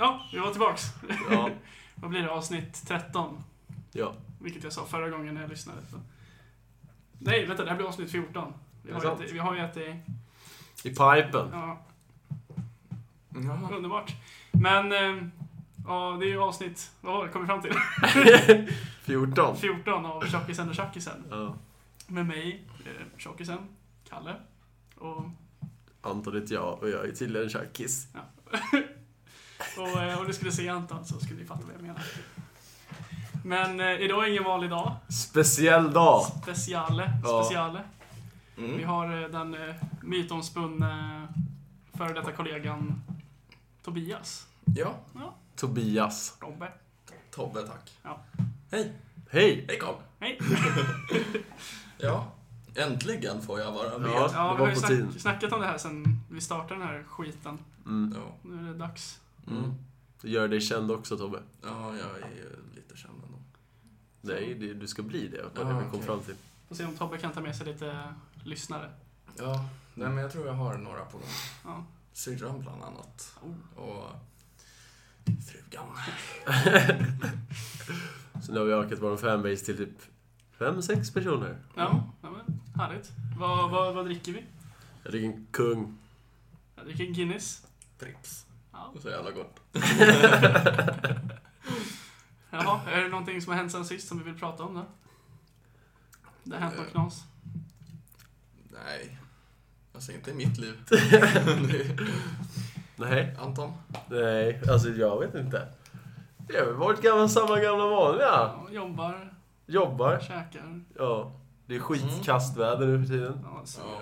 Ja, vi var tillbaks. Ja. Vad blir det? Avsnitt 13. Ja. Vilket jag sa förra gången när jag lyssnade. Så. Nej, vänta, det här blir avsnitt 14. Vi har, ju ett, vi har ju ett i... I pipen. Ja, Jaha. underbart. Men, eh, ja, det är ju avsnitt... Vad har vi kommit fram till? 14. 14 av Tjockisen och Tjackisen. Ja. Med mig, eh, Tjockisen, Kalle. Och, Anton heter jag och jag är tydligen en tjackis. och eh, om du skulle se Anton så skulle ni fatta vad jag menar. Men eh, idag är ingen vanlig dag. Speciell dag. Speciale. Ja. Speciale. Vi Mm. har eh, den eh, mytomspunne före detta kollegan Tobias. Ja, Tobias. Robbe. Tobbe tack. Ja. Hej. Hej! Hej Karl. Hej! Ja, äntligen får jag vara med. Ja. Ja. Ja, det vi har ju snack, tiden. snackat om det här sen vi startade den här skiten. Mm. Nu är det dags. Mm. Gör dig känd också Tobbe. ja, jag är ju lite känd ändå. Nej, det, du ska bli det. Vad Ja, det vi kom okej. fram till. Får se om Tobbe kan ta med sig lite lyssnare. Ja, nej men jag tror jag har några på gång. Ja. Syrran bland annat. Oh. Och frugan. Så nu har vi ökat vår fanbase till typ fem, sex personer. Ja, ja men, härligt. Vad, vad, vad dricker vi? Jag dricker en kung. Jag dricker Guinness. Prips. Ja. Så jävla gott. Jaha, är det någonting som har hänt sen sist som vi vill prata om då? Det har hänt något knas? Nej. Alltså inte i mitt liv. Nej, Anton? nej, alltså jag vet inte. Det har väl varit gamla, samma gamla vanliga. Ja, jobbar, Jobbar. käkar. Ja. Det är skitkastväder nu för tiden. Ja, så. Ja.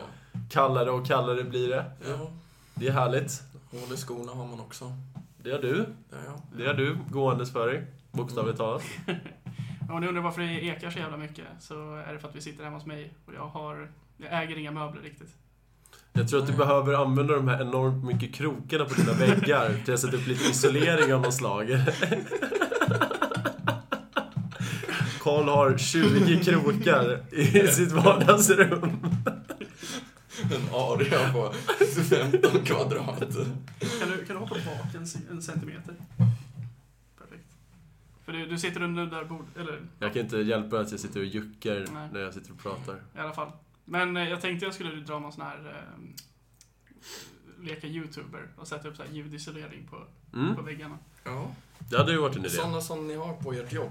Kallare och kallare blir det. ja. Det är härligt. Hål i skorna har man också. Det har du. Ja, ja. Det har du gåendes för dig. Bokstavligt talat. Ja, Om ni undrar varför det ekar så jävla mycket så är det för att vi sitter hemma hos mig och jag har... Jag äger inga möbler riktigt. Jag tror att du behöver använda de här enormt mycket krokarna på dina väggar till att sätta upp lite isolering av något slag. Karl har 20 krokar i sitt vardagsrum. En area på 15 kvadrat. Kan du, kan du hoppa bak en, en centimeter? Perfekt. För du, du sitter under där bordet, eller Jag kan inte hjälpa att jag sitter och juckar Nej. när jag sitter och pratar. i alla fall. Men eh, jag tänkte jag skulle dra någon sån här... Eh, leka youtuber och sätta upp så här ljudisolering på, på Mm. väggarna. Ja. Det hade ju varit en idé. Sådana som ni har på ert jobb.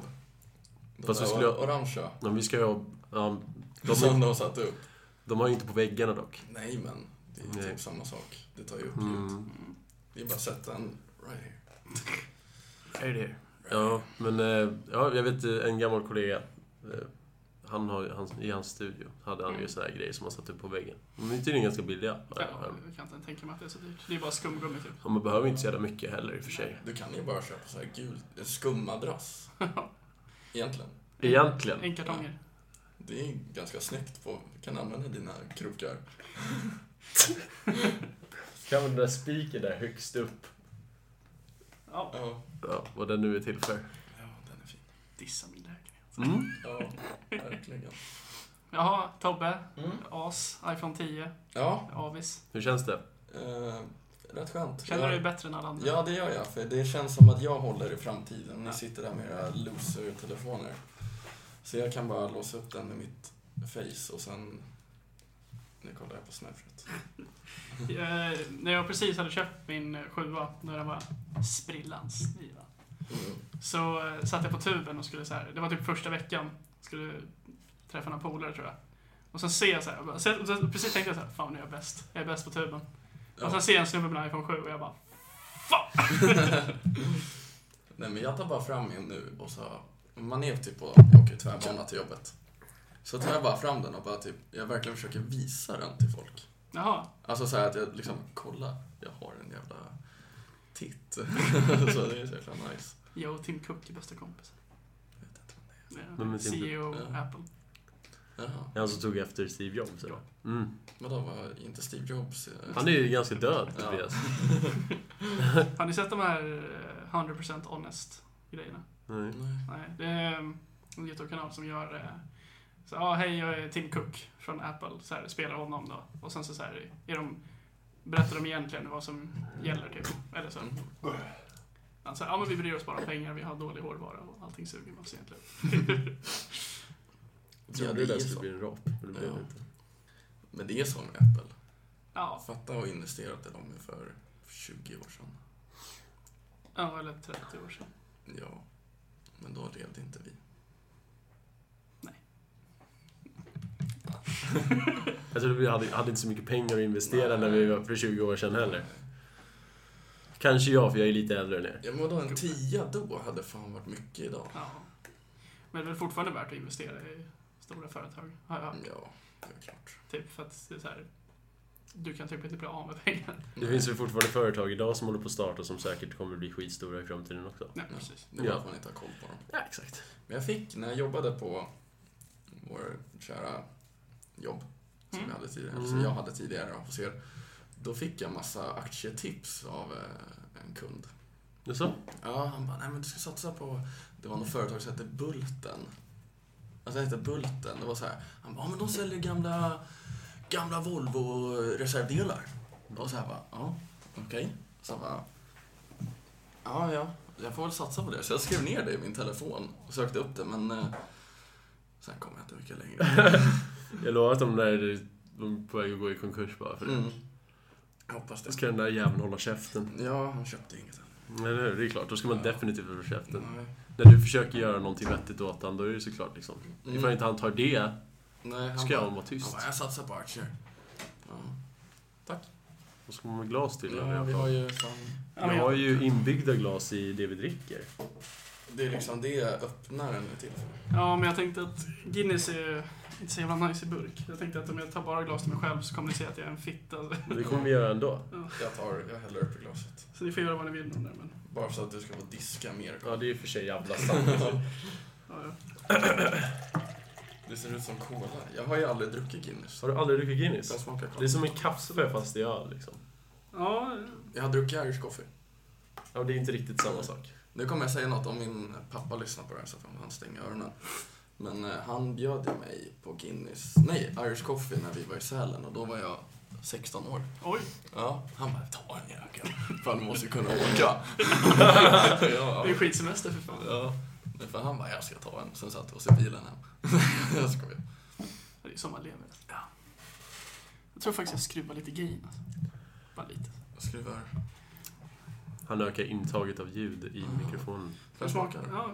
De Fast där vi skulle ha- orangea. Men vi ska ju ha... Ja, Som de, de satte upp. De har ju inte på väggarna dock. Nej, men det är Nej. typ samma sak. Det tar ju upp ljud. Mm. Mm. Det är bara att sätta en right here. Är det? Ja, men eh, ja, jag vet eh, en gammal kollega. eh, Han har, han, I hans studio hade han ju Mm. såna här grejer som man satt upp på väggen. De är tydligen ganska billiga. Ja, jag kan inte tänka mig att det är så dyrt. Det är bara skumgummi typ. Och man behöver inte så jävla mycket heller i och för sig. Du kan ju bara köpa så här gul skummadrass. Egentligen. Egentligen. Enkartonger. Det är ganska snyggt på... Du kan använda dina krokar. Kan man den där spiken där högst upp. Ja, Ja. Ja, vad den nu är till för. Ja, den är fin. dissa min lägenhet. Mm. Ja, verkligen. Jaha, Tobbe. Mm. As, iPhone 10, Ja, Avis. Hur känns det? eh, rätt skönt. Känner jag, du dig bättre än alla andra? Ja, det gör jag. För det känns som att jag håller i framtiden. Ni sitter där med era loser-telefoner. Så jag kan bara låsa upp den med mitt face och sen... Nu kollar jag på Snapchat. När jag precis hade köpt min sjua, när den var sprillans ny va? Mm. Så eh, satt jag på tuben och skulle så här, det var typ första veckan, skulle träffa några polare tror jag. Och sen ser jag så här, bara- så, precis tänkte jag så här, fan nu är jag bäst, jag är bäst på tuben. Och sen ser jag en snubbe med en iPhone 7 och jag bara, Nej, men jag tar bara fram min nu och så... Man är typ på... Jag åker tvärbana till jobbet. Så tar jag bara fram den och bara typ... Jag verkligen försöker visa den till folk. jaha, Alltså så här att jag liksom, kolla, jag har en jävla titt. så det är så jävla nice. jag och Tim Cook är bästa kompisar. Jag vet inte vem det Eh, är Tim CEO Ja. Apple. Jaha. Han som tog efter Steve Jobs eller? Mm. Men då var inte Steve Jobs... eh, Han är ju ganska död, Ja. Tobias. Har ni sett de här eh, 100% honest grejerna? Nej. Nej. Nej, det är eh, en YouTube-kanal som gör eh, så, ja, hej, jag är Tim Cook från Apple, så här, spelar honom då. Och sen så, så här, är de, berättar de egentligen vad som gäller, typ. Eller så. Mm. Alltså, ja men vi bryr oss bara om pengar, vi har dålig hårdvara och allting suger man sig egentligen. Jag trodde det det där är skulle bli en rap, men det blev Ja. inte. Men det är så med Apple. Ja, Fatta att investerat i dem för 20 år sedan. ja, eller 30 år sedan. Ja, men då levde inte vi. Jag tror vi hade, hade inte så mycket pengar att investera när vi var för 20 år sedan heller. Kanske jag, för jag är lite äldre än er. Ja, men vadå, en tia då hade fan varit mycket idag. Ja. Men det är väl fortfarande värt att investera i stora företag, har jag hört. Ja, det är klart. Typ för att det är så här, du kan typ inte bli av med pengar. Det finns väl fortfarande företag idag som håller på att starta som säkert kommer att bli skitstora i framtiden också. Nej, Ja, precis. det är Ja. bara att man inte har koll på dem. Ja, exakt. Men jag fick, när jag jobbade på vår kära jobb som Mm. vi hade tidigare, Mm. som jag hade tidigare hos er, då fick jag massa aktietips av eh, en kund. Jaså? Ja, han bara, nej men du ska satsa på, det var något företag som hette Bulten. Alltså det hette Bulten, det var så här, han bara, ja men de säljer gamla, gamla Volvo reservdelar. Och så här bara, ja, okej. Så jag bara, ja ja, jag får väl satsa på det. Så jag skrev ner det i min telefon och sökte upp det, men eh, sen kom jag inte mycket längre. Jag lovar att de där de är på väg att gå i konkurs bara för det. Mm. Jag hoppas Då det. ska den där jäveln hålla käften. Ja, han köpte inget än. Eller hur? Det är klart, då ska man Ja. definitivt hålla käften. Nej. När du försöker göra någonting vettigt åt han, då är det såklart liksom. Mm. Ifall inte han tar det, Nej, han ska bara, han vara tyst. han bara, jag satsar på aktier. Ja. Då ska man ha glas till Ja, vi har ju fan... Ja, Vi har jag, ju inbyggda glas i det vi dricker. Det är liksom det öppnaren är till för. ja, men jag tänkte att Guinness är inte så jävla nice i burk. Jag tänkte att om jag tar bara glas till mig själv så kommer ni se att jag är en fitta. Det kommer vi göra ändå. Jag tar, jag häller upp i glaset. Så ni får göra vad ni vill med det. Men, Bara så att du ska få diska mer. Ja, det är och för sig jävla sant. ja, ja. Det ser ut som cola. Jag har ju aldrig druckit Guinness. Har du aldrig druckit Guinness? Jag smakar Det är som en kaffe fast i öl liksom. ja, Jag har druckit Irish coffee. Ja, det är inte riktigt samma sak. Nu kommer jag säga något om min pappa lyssnar på det här så att han stänger öronen. Men eh, han bjöd ju mig på Guinness, nej, Irish coffee när vi var i Sälen och då var jag 16 år. oj. Ja, han bara ta en jäkel. Fan, du måste ju kunna åka. ja, Det är skitsemester för fan. ja. För han bara, jag ska ta en. Sen satte vi oss i bilen hem. jag skojar. Det är så man lever. Ja. Jag tror faktiskt jag skruvar lite gain. Alltså. Bara lite. Jag skruvar. Han ökar intaget av ljud i mikrofonen. Får jag smaka? Ja.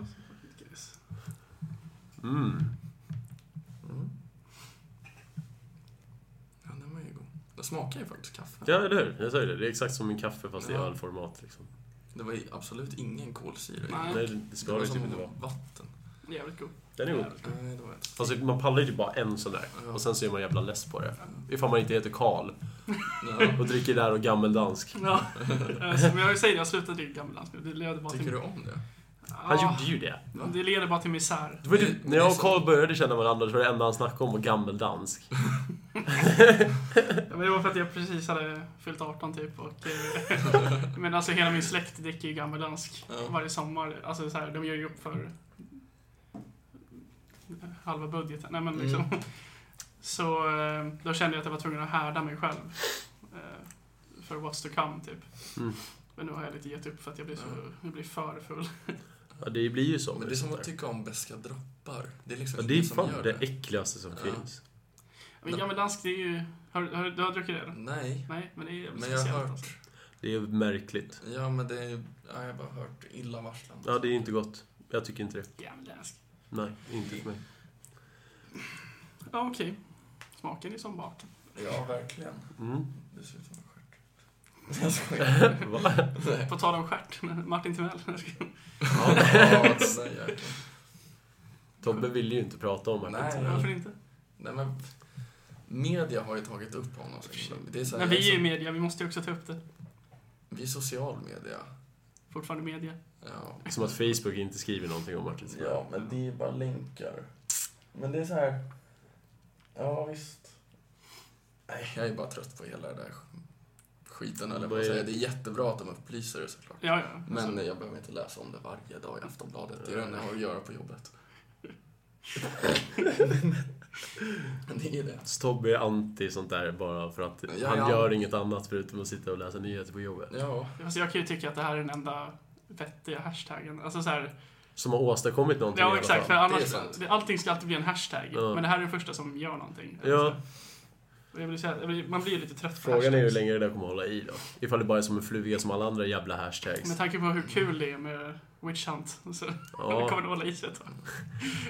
Mm. Mm. Ja, den var ju god. Den smakar ju faktiskt kaffe. Ja, eller hur? Jag säger det. Det är exakt som en kaffe fast i Ja. ölformat liksom. Det var ju absolut ingen kolsyra i. Nej. Nej, det ska det var det typ inte vara. vatten. Jävligt god. Den är inte. Fast man pallar ju typ bara en sån där. Ja. Och sen så är man jävla less på det. Ifall man inte heter Karl Ja. och dricker där och gammeldansk. Ja, alltså, men jag säger det, jag slutade dricka gammeldansk nu. Det leder bara Tycker till... du om det? Han Ja, gjorde ju det. Det leder bara till misär. det var ju, när jag och Karl började känna varandra så var det enda han snackade om var gammeldansk. Ja, men det var för att jag precis hade fyllt 18 typ och... Eh, men alltså hela min släkt dricker ju gammeldansk Ja. varje sommar. Alltså så här, de gör ju upp för halva budgeten. Nej men liksom. Mm. Så eh, då kände jag att jag var tvungen att härda mig själv. Eh, för what's to come typ. Mm. Men nu har jag lite gett upp för att jag blir, så, Ja. jag blir för full. Ja, det blir ju så. Men det är som att tycka om beska droppar. Det är liksom Ja, det är fan gör det äckligaste som Ja. finns. Men gammeldansk det är ju... Har, har, du har druckit det? Eller? Nej, Nej, men det är jävligt men jag har hört. alltså. Det är märkligt. Ja, men det är... Ja, jag har bara hört illavarslande. Ja, det är inte gott. Jag tycker inte det. Gammeldansk. Nej, inte för mig. Ja, okej. Smaken är som baken. Ja, verkligen. Mm. Det ser ut som en stjärt. Jag skojar. Nej. På tal om stjärt, Martin Timell. Ja, jäkeln. Tobbe ville ju inte prata om Nej. det. Varför inte? Nej, men... Media har ju tagit upp honom. Det är så här, Men vi är ju så- media, vi måste ju också ta upp det. Vi är social media. Fortfarande media. Ja. Som att Facebook inte skriver någonting om Martin Timell. ja, men det är bara länkar. Men det är så här... Ja, visst. Nej, jag är bara trött på hela det där skiten, eller Vad säga. Det är jättebra att de upplyser det såklart. Ja, ja. Men Alltså, jag behöver inte läsa om det varje dag i Aftonbladet. Det är det enda jag har att göra på jobbet. Det är det. Så Tobbe är anti sånt där bara för att Ja, han ja. gör inget annat förutom att sitta och läsa nyheter på jobbet. Ja, Fast jag kan ju tycka att det här är den enda vettiga hashtaggen. Alltså så här, Som har åstadkommit någonting ja exakt, för annars, Det det- allting ska alltid bli en hashtag. Ja. Men det här är den första som gör någonting. Ja. Jag vill säga, blir- man blir lite trött på Frågan är hur hashtags. länge det där kommer hålla i då. Ifall det bara är som en fluga som alla andra jävla hashtags. Med tanke på hur kul det är med Witch Hunt. Så det Ja, kommer det hålla i sig ett tag.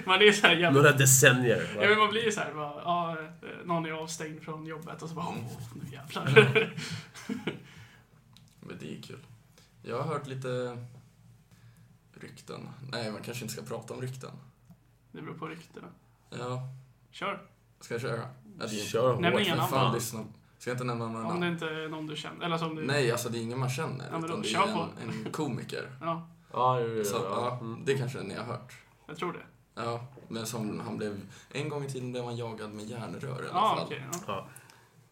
Man är så här jävla... några decennier. Ja, men man blir ju så här, bara, ja, eh, någon är avstängd från jobbet och så bara, åh, nu jävlar. Men det är kul. Jag har hört lite rykten. Nej, man kanske inte ska prata om rykten. Det beror på ryktena. Ja, Kör. ska jag köra? Ja, det är- Kör hårt. Nämn inga Men namn. lyssna. Ska jag inte nämna några Om namn? det inte är någon du känner. Eller som du... Nej, alltså det är ingen man känner. Ja, men då utan det kör är på. en, en komiker. Ja, Ja, jo, jo, Så, ja. ja, Mm. det kanske ni har hört. jag tror det. Ja, men som han blev... En gång i tiden blev han jagad med järnrör i alla Ja, fall. okej. ja. Ja.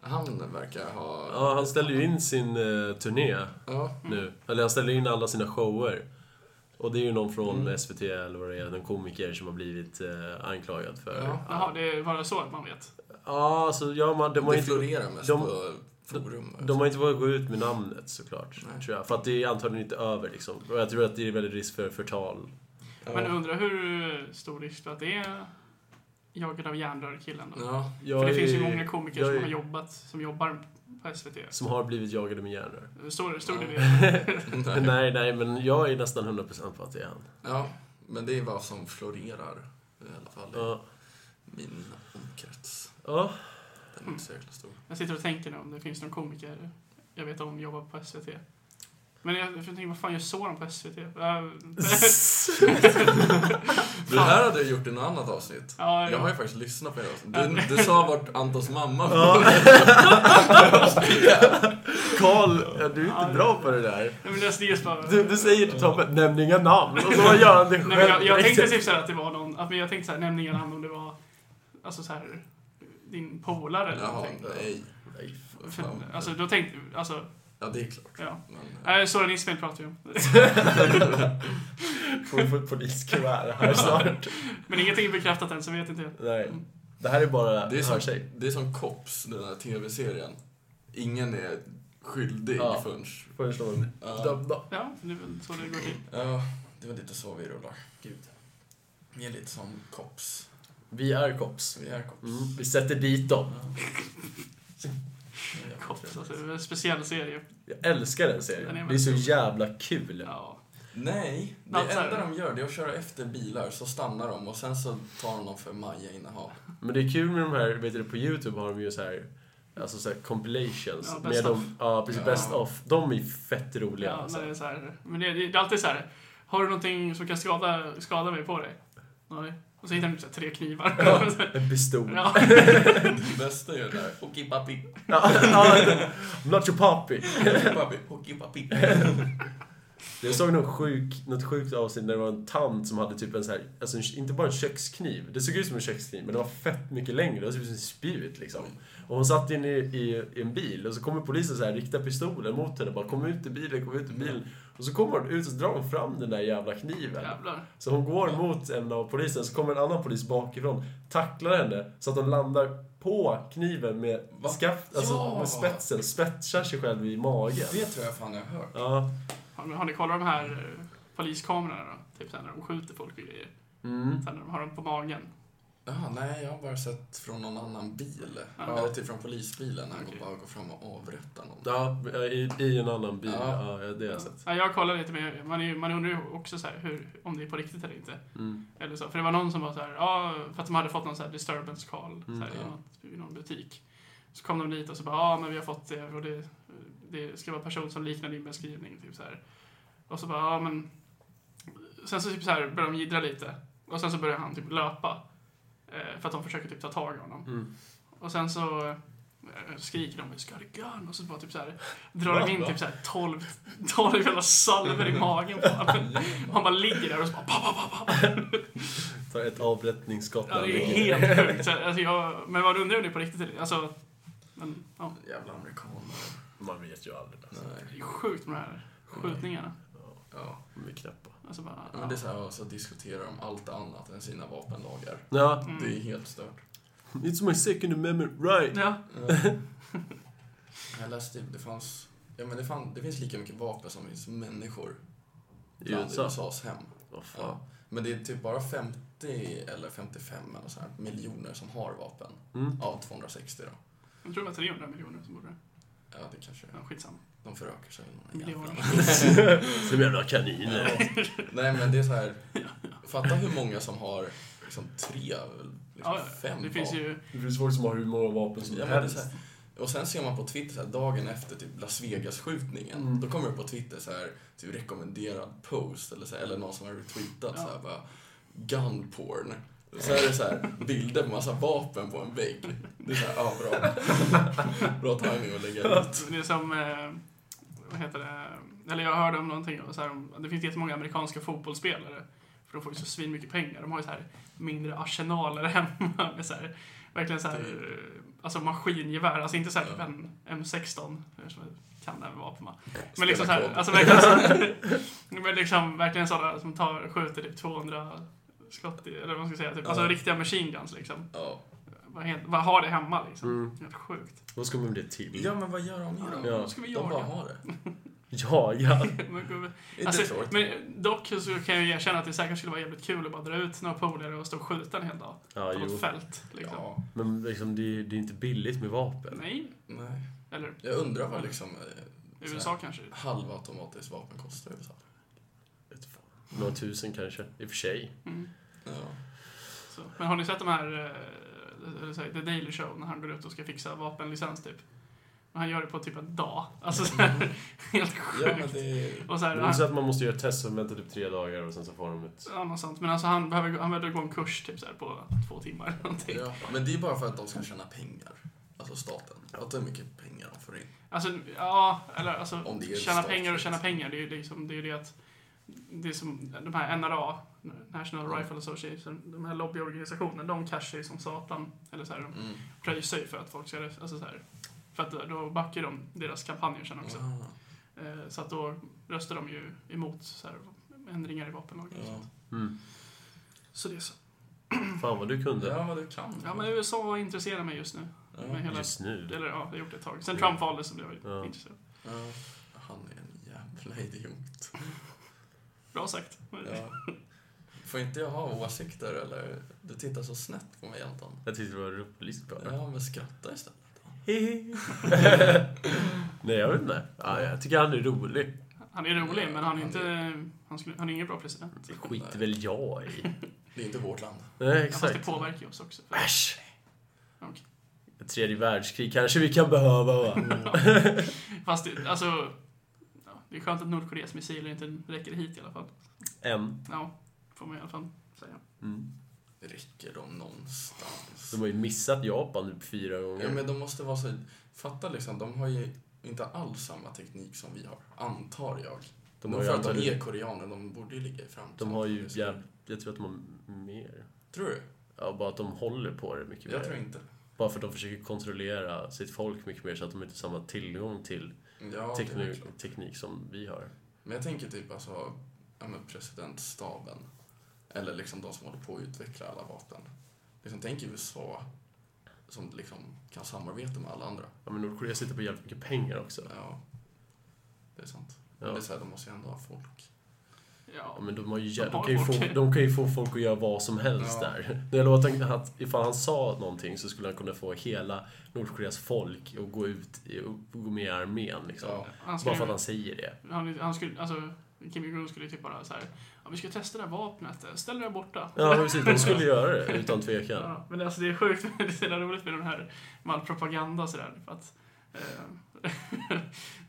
Han verkar ha... ja, han ställer ju in sin uh, turné Ja, nu. Eller han ställer in alla sina shower. Och det är ju någon från Mm. SVT eller vad det är, en komiker som har blivit eh, anklagad för... Ja. Jaha, det är bara så att man vet. Ja, alltså, ja, man, de har det inte... florerar mest de- på forum. De har inte vågat gå ut med namnet såklart, Nej. tror jag. För att det är antagligen inte över liksom. Och jag tror att det är väldigt risk för förtal. ja. Men undrar hur stor risk att det är jagad av järnrör-killen då? Ja, För det finns ju är- många komiker jag som är- har jobbat, som jobbar på SVT. Som har blivit jagade med järnrör. Står, står det det? nej, nej, men jag är nästan 100% på att det är han. ja, men det är vad som florerar i alla fall i Ja. min omkrets. Ja. Den är inte så jäkla stor. Jag sitter och tänker nu om det finns någon komiker jag vet om jobbar på SVT. Men jag, jag tänker, vad fan gör Soran på SVT? Äh, Det här hade jag gjort i något annat avsnitt. ja, Jag har ju faktiskt lyssnat på det. Du, du sa vart Antons mamma Ja. var. Karl, ja, du är Ja, inte bra på det där. Nej, men det bara... Du, du säger till Tobbe, nämn inga namn. Och så gör han det själv. Nej, men jag, jag tänkte typ såhär att det var någon, att, men jag tänkte såhär, nämn inga namn om det var, alltså såhär, din polare eller Jaha, någonting. nej. Nej, För, fan. alltså då tänkte, alltså, Ja, det är klart. ja. Men, Nej, Soran Ismail pratar vi om. Får vi få ett poliskuvert här snart. Men ingenting är bekräftat än, så vet inte jag. Nej. Det här är bara det, är som, sig. det är som Cops, den här tv-serien. Ingen är skyldig Ja. förrän... Först de Ja. dömda. Ja, det är väl så det går till. Ja, det var lite så vi rullar. Gud. Vi är lite som Cops. Vi är cops. Vi är Cops. Mm. Vi sätter dit dem. Cops, alltså, det är en speciell serie. Jag älskar den Den serien. är Det är så jävla kul. Ja. Nej, det Alltså- enda de gör det är att köra efter bilar, så stannar de och sen så tar de dem för Maja-innehav. Men det är kul med de här, vet du, på YouTube har de ju så här Alltså såhär compilations. Ja, med de, ja, precis. Ja. Best of. De är fett roliga Ja, alltså. det är så här, men det, det är alltid så här. Har du någonting som kan skada, skada mig på dig? Nej. Och så hittar de så här, tre knivar. Ja, en pistol. Ja. Det bästa är det där, Hockey Papi, Ja, not your puppy. Hockey Papi, Hockey Papi. Jag såg något, sjuk, något sjukt avsnitt när det var en tant som hade typ en så här, alltså en, inte bara en kökskniv, det såg ut som en kökskniv, men det var fett mycket längre, det var typ som en spjut liksom. Och hon satt inne i, i, i en bil och så kommer polisen så här, riktar pistolen mot henne, bara kom ut ur bilen, kom ut ur bilen. Och så kommer hon ut och så drar hon fram den där jävla kniven. Jävlar. Så hon går mot en av polisen, så kommer en annan polis bakifrån, tacklar henne så att hon landar på kniven med skaft, alltså Ja! med spetsen, spetsar sig själv i magen. Det tror jag fan jag har hört. Ja. Har, ni- har ni kollat de här eh, poliskamerorna då? Typ såhär när de skjuter folk och grejer. Mm. Sen när de har dem på magen. Jaha, nej, jag har bara sett från någon annan bil. Ja. Eller typ från polisbilen när han går bara går fram och avrättar någon. Ja, i, i en annan bil. Ja. Ja, det har jag sett. Ja, jag kollade lite mer, man, är, ju- man undrar ju också så här, hur, om det är på riktigt eller inte. Mm. Eller så. För det var någon som var så här, ja, för att de hade fått någon så här disturbance call Mm, så här, i, ja. något, i någon butik. Så kom de dit och så bara, ja men vi har fått det och det, det ska vara person som liknar din beskrivning. Typ så här. Och så bara, ja men... Sen så, typ så här började de jiddra lite. Och sen så började han typ löpa. Eh, för att de försöker typ ta tag i honom. Mm. Och sen så eh, skriker de "Ska det gun? Och så bara typ så här drar de in Va? typ så här 12, 12 jävla salver i magen på honom. Och han bara ligger där och så bara pa, pa, pa, pa. Tar ett avrättningsskott. Ja, det är helt sjukt. Så, Alltså, jag, men man undrar det på riktigt. Alltså, men, ja, Jävla amerikaner. Man vet ju aldrig. Alltså. Nej. det är sjukt med de här skjutningarna. Ja. De är knäppa. Alltså bara, Men det är så här, så diskuterar de allt annat än sina vapenlagar. Ja, Mm. Det är helt stört. it's my second amendment right. Ja, Jag läste, det fanns, ja men det, fann, det finns lika mycket vapen som det finns människor. I USA? USAs hem. Fan. Ja. Men det är typ bara 50 eller 55 eller så här miljoner som har vapen. Mm. Av 260 då. Jag tror det var 300 miljoner som borde det. Ja, det kanske Ja, skitsamma. De förökar sig. Som jävla kaniner. Ja. Nej, men det är så här. Fatta hur många som har liksom tre, liksom Ja, ja. fem det finns vapen. ju... Det finns folk som har hur många vapen som Ja, helst. så här, och sen ser man på Twitter så här, dagen efter typ Las Vegas-skjutningen. Mm. Då kommer det på Twitter så här, typ rekommenderad post eller, så här, eller någon som har retweetat så här, bara gun porn. Så är det så här, bilder på massa vapen på en vägg. Det är så här, ja bra. Bra timing att lägga ut. Det är som... Eh, vad heter det? Eller jag hörde om någonting. Så här, om- det finns jättemånga amerikanska fotbollsspelare. För de får ju så svin mycket pengar. De har ju så här mindre arsenaler hemma med så här, verkligen så här, alltså maskingevär. Alltså inte så här Ja. en M16. Som jag kan det vapen va? Men liksom så här, alltså verkligen så, men liksom verkligen sådana som tar, skjuter typ 200 skott i, eller vad man ska säga, typ, alltså Ja. riktiga machine guns liksom. Ja. Vad, heter, vad har det hemma liksom? Mm. Helt sjukt. Vad ska man med det till? ja, men vad gör de med dem? Ja. Då ska vi De bara jaga. har det. Ja, ja. Men gud, Det är Alltså, men dock så kan jag ju erkänna att det säkert skulle vara jävligt kul att bara dra ut några polare och stå och skjuta en hel dag. Ja, på jo. något fält. Liksom. Ja, Men liksom, det, är, det är inte billigt med vapen. Nej, nej. eller Jag undrar vad liksom eh, USA här, kanske. halvautomatiskt vapen kostar i USA. Några tusen kanske, i och för sig. Mm. Ja. Så. Men har ni sett de här, eh, eller så här, The Daily Show, när han går ut och ska fixa vapenlicens typ? Och han gör det på typ en dag. Alltså så här, helt ja, men sjukt. det är... Och så här, Det är så att man måste göra ett test som väntar typ tre dagar och sen så får de ett... Ja, något sånt. Men alltså han behöver, han behöver gå en kurs typ så här, på två timmar eller någonting. Ja, men det är bara för att de ska tjäna pengar. Alltså staten. Fattar hur mycket pengar de får in. Alltså, ja, eller alltså, det är tjäna pengar och tjäna pengar, det är ju liksom, det är det att det är som de här NRA, National Rifle Association, de här lobbyorganisationerna, de cashar ju som satan, eller så här, de Mm. pröjsar ju för att folk ska, alltså så här, för att då backar de deras kampanjer sen också. Ah, Eh, Så att då röstar de ju emot så här, ändringar i vapenlagen. och ja. sånt. Mm. Så det är så. Fan vad du kunde. ja, vad du kan. Ja, men USA intresserar mig just nu. Ja. Med hela, Just nu. eller ja, det har gjort det ett tag. Sen Trump valdes så blev jag Ja. intresserad. Ja, han är en jävla idiot. Bra sagt. Ja. Får inte jag ha åsikter eller? Du tittar så snett på mig Anton. Jag tyckte det var roligt bara. Ja, men skratta istället. Nej, jag vet inte. Ja, jag tycker han är rolig. Han är rolig, men han är Han inte... Han, skulle, han är ingen bra president. Det skiter väl jag i. Det är inte vårt land. Nej, Ja, fast det exakt. påverkar ju oss också. Äsch! Okej. Ett tredje världskrig kanske vi kan behöva va? Fast det, alltså... Ja, det är skönt att Nordkoreas missiler inte räcker hit i alla fall. En. Ja, får man i alla fall säga. Mm. Räcker de någonstans? De har ju missat Japan typ fyra gånger. Ja, men de måste vara så... Fatta liksom, de har ju inte alls samma teknik som vi har. Antar jag. de har ju för att de är koreaner, de borde ju ligga i framkant. De har ju jävligt... Jag tror att de har mer. Tror du? Ja, bara att de håller på det mycket Jag mer. tror inte. Bara för att de försöker kontrollera sitt folk mycket mer så att de inte har samma tillgång till Ja, teknik, teknik som vi har. Men jag tänker typ alltså, ja men presidentstaben. Eller liksom de som håller på att utveckla alla vapen. Liksom, tänk USA som liksom kan samarbeta med alla andra. Ja, men Nordkorea sitter på jävligt mycket pengar också. Ja, det är sant. Men Ja. det är så här, de måste ju ändå ha folk. Ja, men de, har ju, De de, kan ju få, folk. de kan ju få folk att göra vad som helst Ja. där. Jag lovar att, att ifall han sa någonting så skulle han kunna få hela Nordkoreas folk att gå ut och gå med i armén. Liksom. Ja. han Bara för att han säger det. han, han skulle, alltså, Kim Jong-Un skulle typ bara så här, vi ska testa det här vapnet, ställ det där borta. Ja, precis. De skulle göra det, utan tvekan. Ja, men alltså det är sjukt, det är så roligt med den här, med all propaganda och sådär. För att, eh,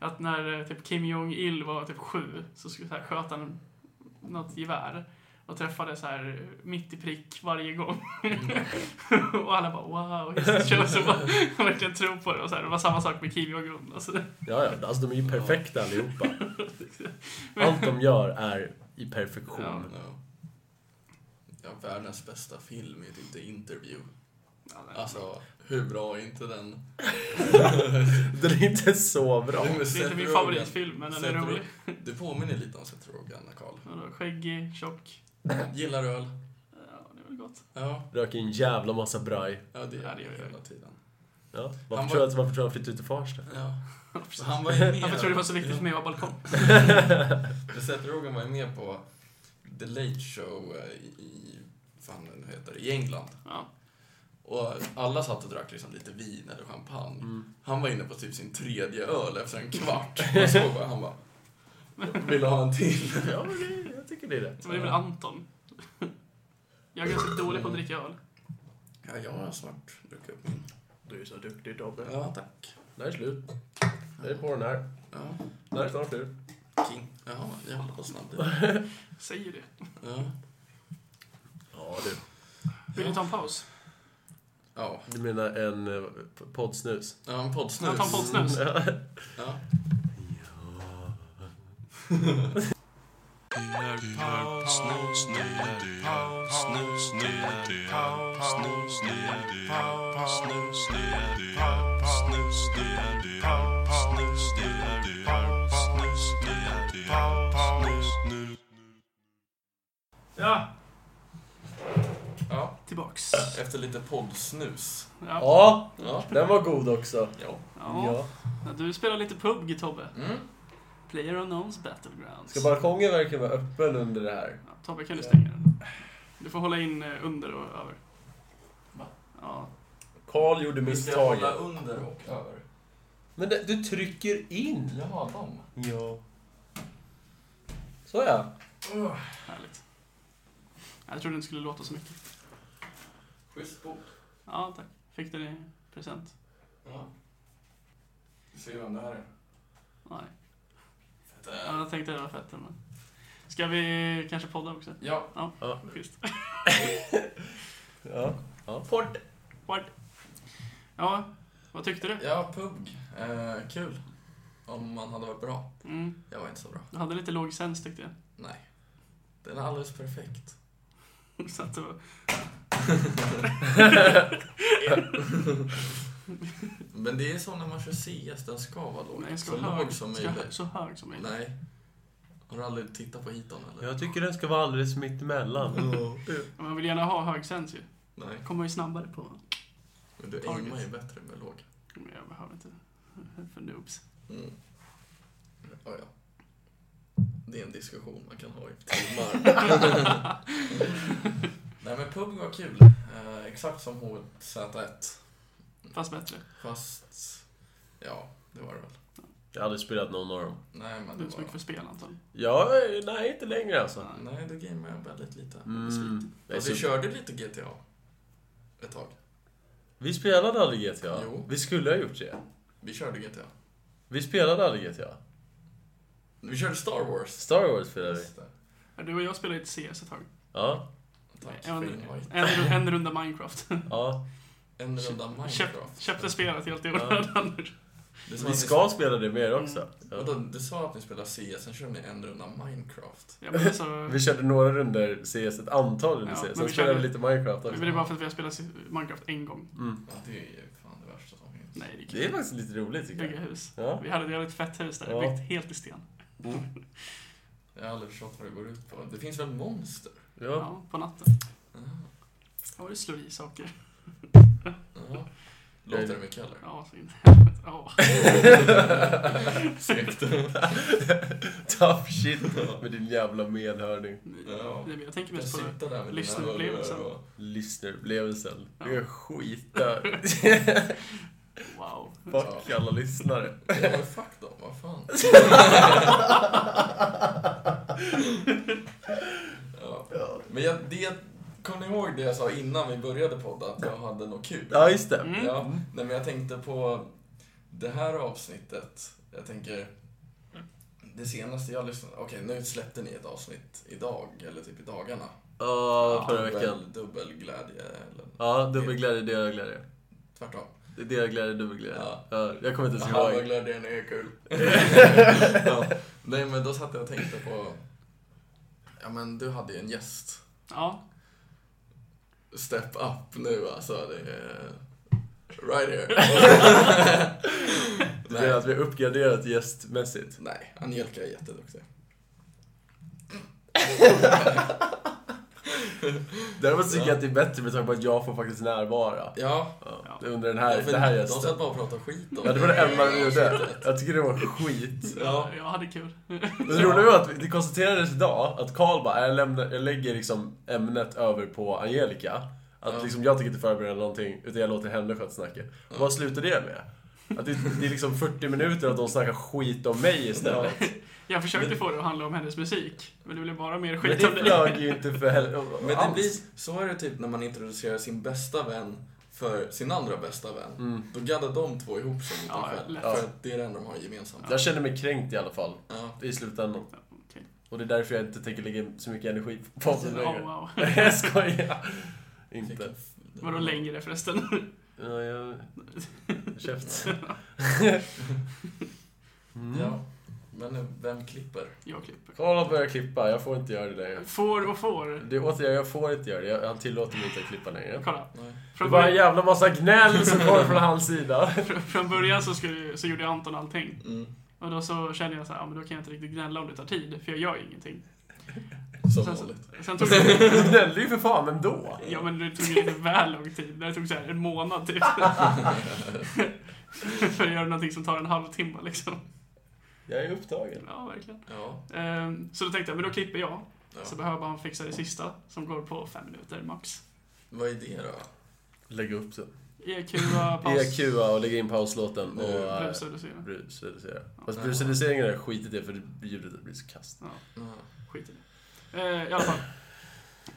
att när eh, typ Kim Jong-Il var typ sju så skulle så här, sköt han något gevär och träffade så här mitt i prick varje gång. och alla bara wow, show så bara verkligen tro på det. Och så här, det var samma sak med Kim Jong-Un. Alltså, Ja, ja. Alltså, de är ju perfekta allihopa. Allt de gör är i perfektion. Ja. Ja. Ja, världens bästa film är typ The Interview. ja, Alltså, hur bra är inte den? Den är inte så bra. Det är är Seth inte min favoritfilm, men den är Seth rolig. Du påminner lite om Seth Rogen, Karl. Skäggig, tjock. Gillar öl. Ja, det är väl gott. Ja, Röker en jävla massa braj. ja det Ja, gör det gör jag hela tiden. Ja. Han Varför, var- tror jag, att- varför tror jag han flyttade ut till Farsta? Ja. Han var ju med. Varför tror du det var så viktigt för mig att vara balkong? Seth Rogen var ju med på The Late Show eh, i, i fan nu heter det, i England. Ja. Och alla satt och drack liksom lite vin eller champagne. Mm. Han var inne på typ sin tredje öl efter en kvart. Och så bara, han bara, vill du ha en till? Ja, men det, jag tycker det är rätt. Det var det väl Anton. Jag är ganska dålig på att dricka öl. Ja, jag har snart druckit upp min. Du är så duktig Tobbe. Ja, tack. När är slut. Det är på den här. Ja, är det snart slut. king. Jaha, jävlar vad snabb du är. Säger det. Ja. Ja, du. Vill du ta en paus? Ja, Du menar en eh, poddsnus? ja en poddsnus. Jag tar en poddsnus. Ja. Ja. Ja, ja, tillbaks. efter lite poddsnus. Ja. ja, Ja. den var god också. Ja. ja. Du spelar lite PubG, Tobbe. Mm. Player Unknowns Battlegrounds. Ska balkongen verkligen vara öppen under det här? Ja, Tobbe, kan du stänga den? Du får hålla in eh, under och över. Va? Ja. Karl gjorde Vi ska hålla misstaget. under och över. Men det, du trycker in. Jaha, dem. Ja. Så ja. Härligt. Jag trodde det inte skulle låta så mycket. Schysst bord. Ja, tack. Fick du det i present? Ja. Vi ser vem det här är. Nej. Fett. Ja, jag tänkte det var fett. Men... Ska vi kanske podda också? Ja. Ja, Ja. schysst. Ja. ja. Podd. What? Ja, vad tyckte du? Ja, PUBG. Eh, kul. Om man hade varit bra. Mm. Jag var inte så bra. Du hade lite låg sens tyckte jag. Nej. Den är alldeles perfekt. Så att det var... Men det är så när man kör CS, den ska vara låg. Nej, ska så vara låg hög. som Ska, möjligt. så hög som möjligt. Nej. Har du aldrig tittat på hiton eller? Jag tycker den ska vara alldeles mittemellan. Men Man vill gärna ha hög sens ju. Nej. Kommer ju snabbare på. Men du Target. aimar ju bättre med låg. Men jag behöver inte. För noobs. Mm. Ja, ja. Det är en diskussion man kan ha i timmar. Nej men PUBG var kul. Eh, exakt som H1Z1. Fast bättre. Fast, ja, det var det väl. Jag har aldrig spelat någon av dem. Nej men Du är det inte så mycket för spel antagligen. Ja, nej, inte längre alltså. Nej, då gameade jag väldigt lite. Mm. Och vi körde lite GTA. Ett tag. Vi spelade aldrig GTA. Jo. Vi skulle ha gjort det. Vi körde GTA. Vi spelade aldrig GTA. Vi körde Star Wars. Star Wars spelade vi. Just det. Ja, Du och jag spelade lite CS ett tag. Ja, Tack för En, invite. en, en runda Minecraft. ja. En runda Minecraft. Köp, köpte spelet helt i onödan. Vi ska spela det mer också. Mm. Ja. Vadå, du sa att ni spelar CS, sen körde ni en runda Minecraft. Ja, men alltså, Vi körde några runder CS, ett antal runder Ja, CS. men Sen vi spelade vi körde- lite Minecraft men också. det är bara för att vi har spelat Minecraft en gång. Mm. Ja, det är ju fan det värsta som finns. Nej, det är. Det är faktiskt lite roligt tycker Bygga jag. hus. Ja. Vi hade ett jävligt fett hus där, Ja. byggt helt i sten. Jag har aldrig förstått vad det går ut på. Det finns väl monster? Ja. Ja, på natten. Ja. Det slår i saker. Ja. Låter det mycket eller? Ja, så in i helvete. Ja. Segt. Tough shit med din jävla medhörning. Ja. Nej, men Jag tänker mest på där lyssnarupplevelsen. Lyssnarupplevelsen. Ja. Det är skita. Wow. Fuck alla lyssnare. Ja men fuck dem, vad fan. ja. Men jag, det, kom ni ihåg det jag sa innan vi började podda? Att jag hade något kul? Ja, just det. Mm. Ja, nej, men jag tänkte på det här avsnittet. Jag tänker, det senaste jag lyssnade, okej nu släppte ni ett avsnitt idag, eller typ i dagarna. Ja, förra Dubbel- veckan. Dubbelglädje, eller Ja, dubbelglädje, delglädje. tvärtom. Det är delglädje, dubbelglädje. Ja. Ja, jag kommer inte ens ihåg. glädjen är kul. ja. Nej men då satt jag och tänkte på, ja men du hade ju en gäst. Ja, Step up nu alltså. Det är right here. Det är att vi har uppgraderat gästmässigt. Nej, Angelica är jätteduktig. Däremot tycker jag att det är bättre med tanke på att jag får faktiskt närvara. Ja, Ja, under den här, ja, det här de gästen. satt bara och pratade skit om Ja, det var det enda vi gjorde. Jag tycker det var skit. Ja. Jag hade kul. Men det roliga var att det konstaterades idag att Karl bara, jag, lämnar, jag lägger liksom ämnet över på Angelica. Att Ja. liksom, jag tänker inte förbereda någonting, utan jag låter henne sköta snacket. Och vad slutar det med? Att det, det är liksom 40 minuter att de snackar skit om mig istället. Jag försökte få det att handla om hennes musik, men det blev bara mer Men skit det om dig. flög ju inte för hel- Men det blir, så är det typ när man introducerar sin bästa vän för sin andra bästa vän. Mm. Då gaddar de två ihop sig mot Ja, en själv. För att det är det enda de har gemensamt. Jag känner mig kränkt i alla fall, Ja. i slutändan. Okej. Och det är därför jag inte tänker lägga så mycket energi på Oh, längre. wow. jag skojar. Inte. Vadå längre förresten? Ja, jag... Käft. Mm. Ja. Men vem klipper? Jag klipper. Karl har börjat klippa, jag får inte göra det längre. Får och får. Det återigen, jag får inte göra det. Jag- Han tillåter mig inte att klippa längre. Kolla. Nej. Det var en jävla massa gnäll som kom från hans sida. från- början så, skulle, så gjorde Anton allting. Mm. Och då så kände jag så här, ja men då kan jag inte riktigt gnälla om det tar tid, för jag gör ju ingenting. Som Sen, vanligt. sen tog det, Du gnällde ju för fan ändå. ja men det tog lite väl lång tid. Det tog så här en månad typ. för att göra någonting som tar en halvtimme liksom. Jag är upptagen. Ja, verkligen. Ja. Ehm, så då tänkte jag, men då klipper jag. Så ja. behöver han fixa det sista, som går på fem minuter max. Vad är det då? Lägga upp sen. EQa, paus, EQa och lägga in pauslåten och... Äh, brusreducera. Brusreducera. Ja. Fast brusreduceringen är skit i det för det- ljudet blir så kast. Ja, skit i det. Ehm, I alla fall.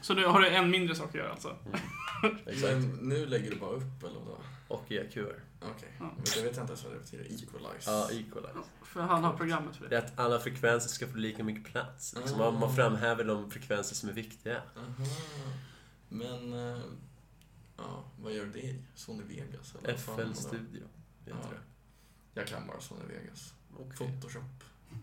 Så nu har du en mindre sak att göra alltså. Exakt. Men nu lägger du bara upp eller vadå? Och EQer. Okej. Ja. Men Jag vet inte ens vad det betyder. Equalize. Ja, equalize. För han har programmet för Det det. är att alla frekvenser ska få lika mycket plats. Liksom Ah. man, man framhäver de frekvenser som är viktiga. Aha. Men, eh, ja, vad gör det i? Sony Vegas? Eller FL det? Studio. Heter Ja. det. Jag kan bara Sony Vegas. Okej. Photoshop.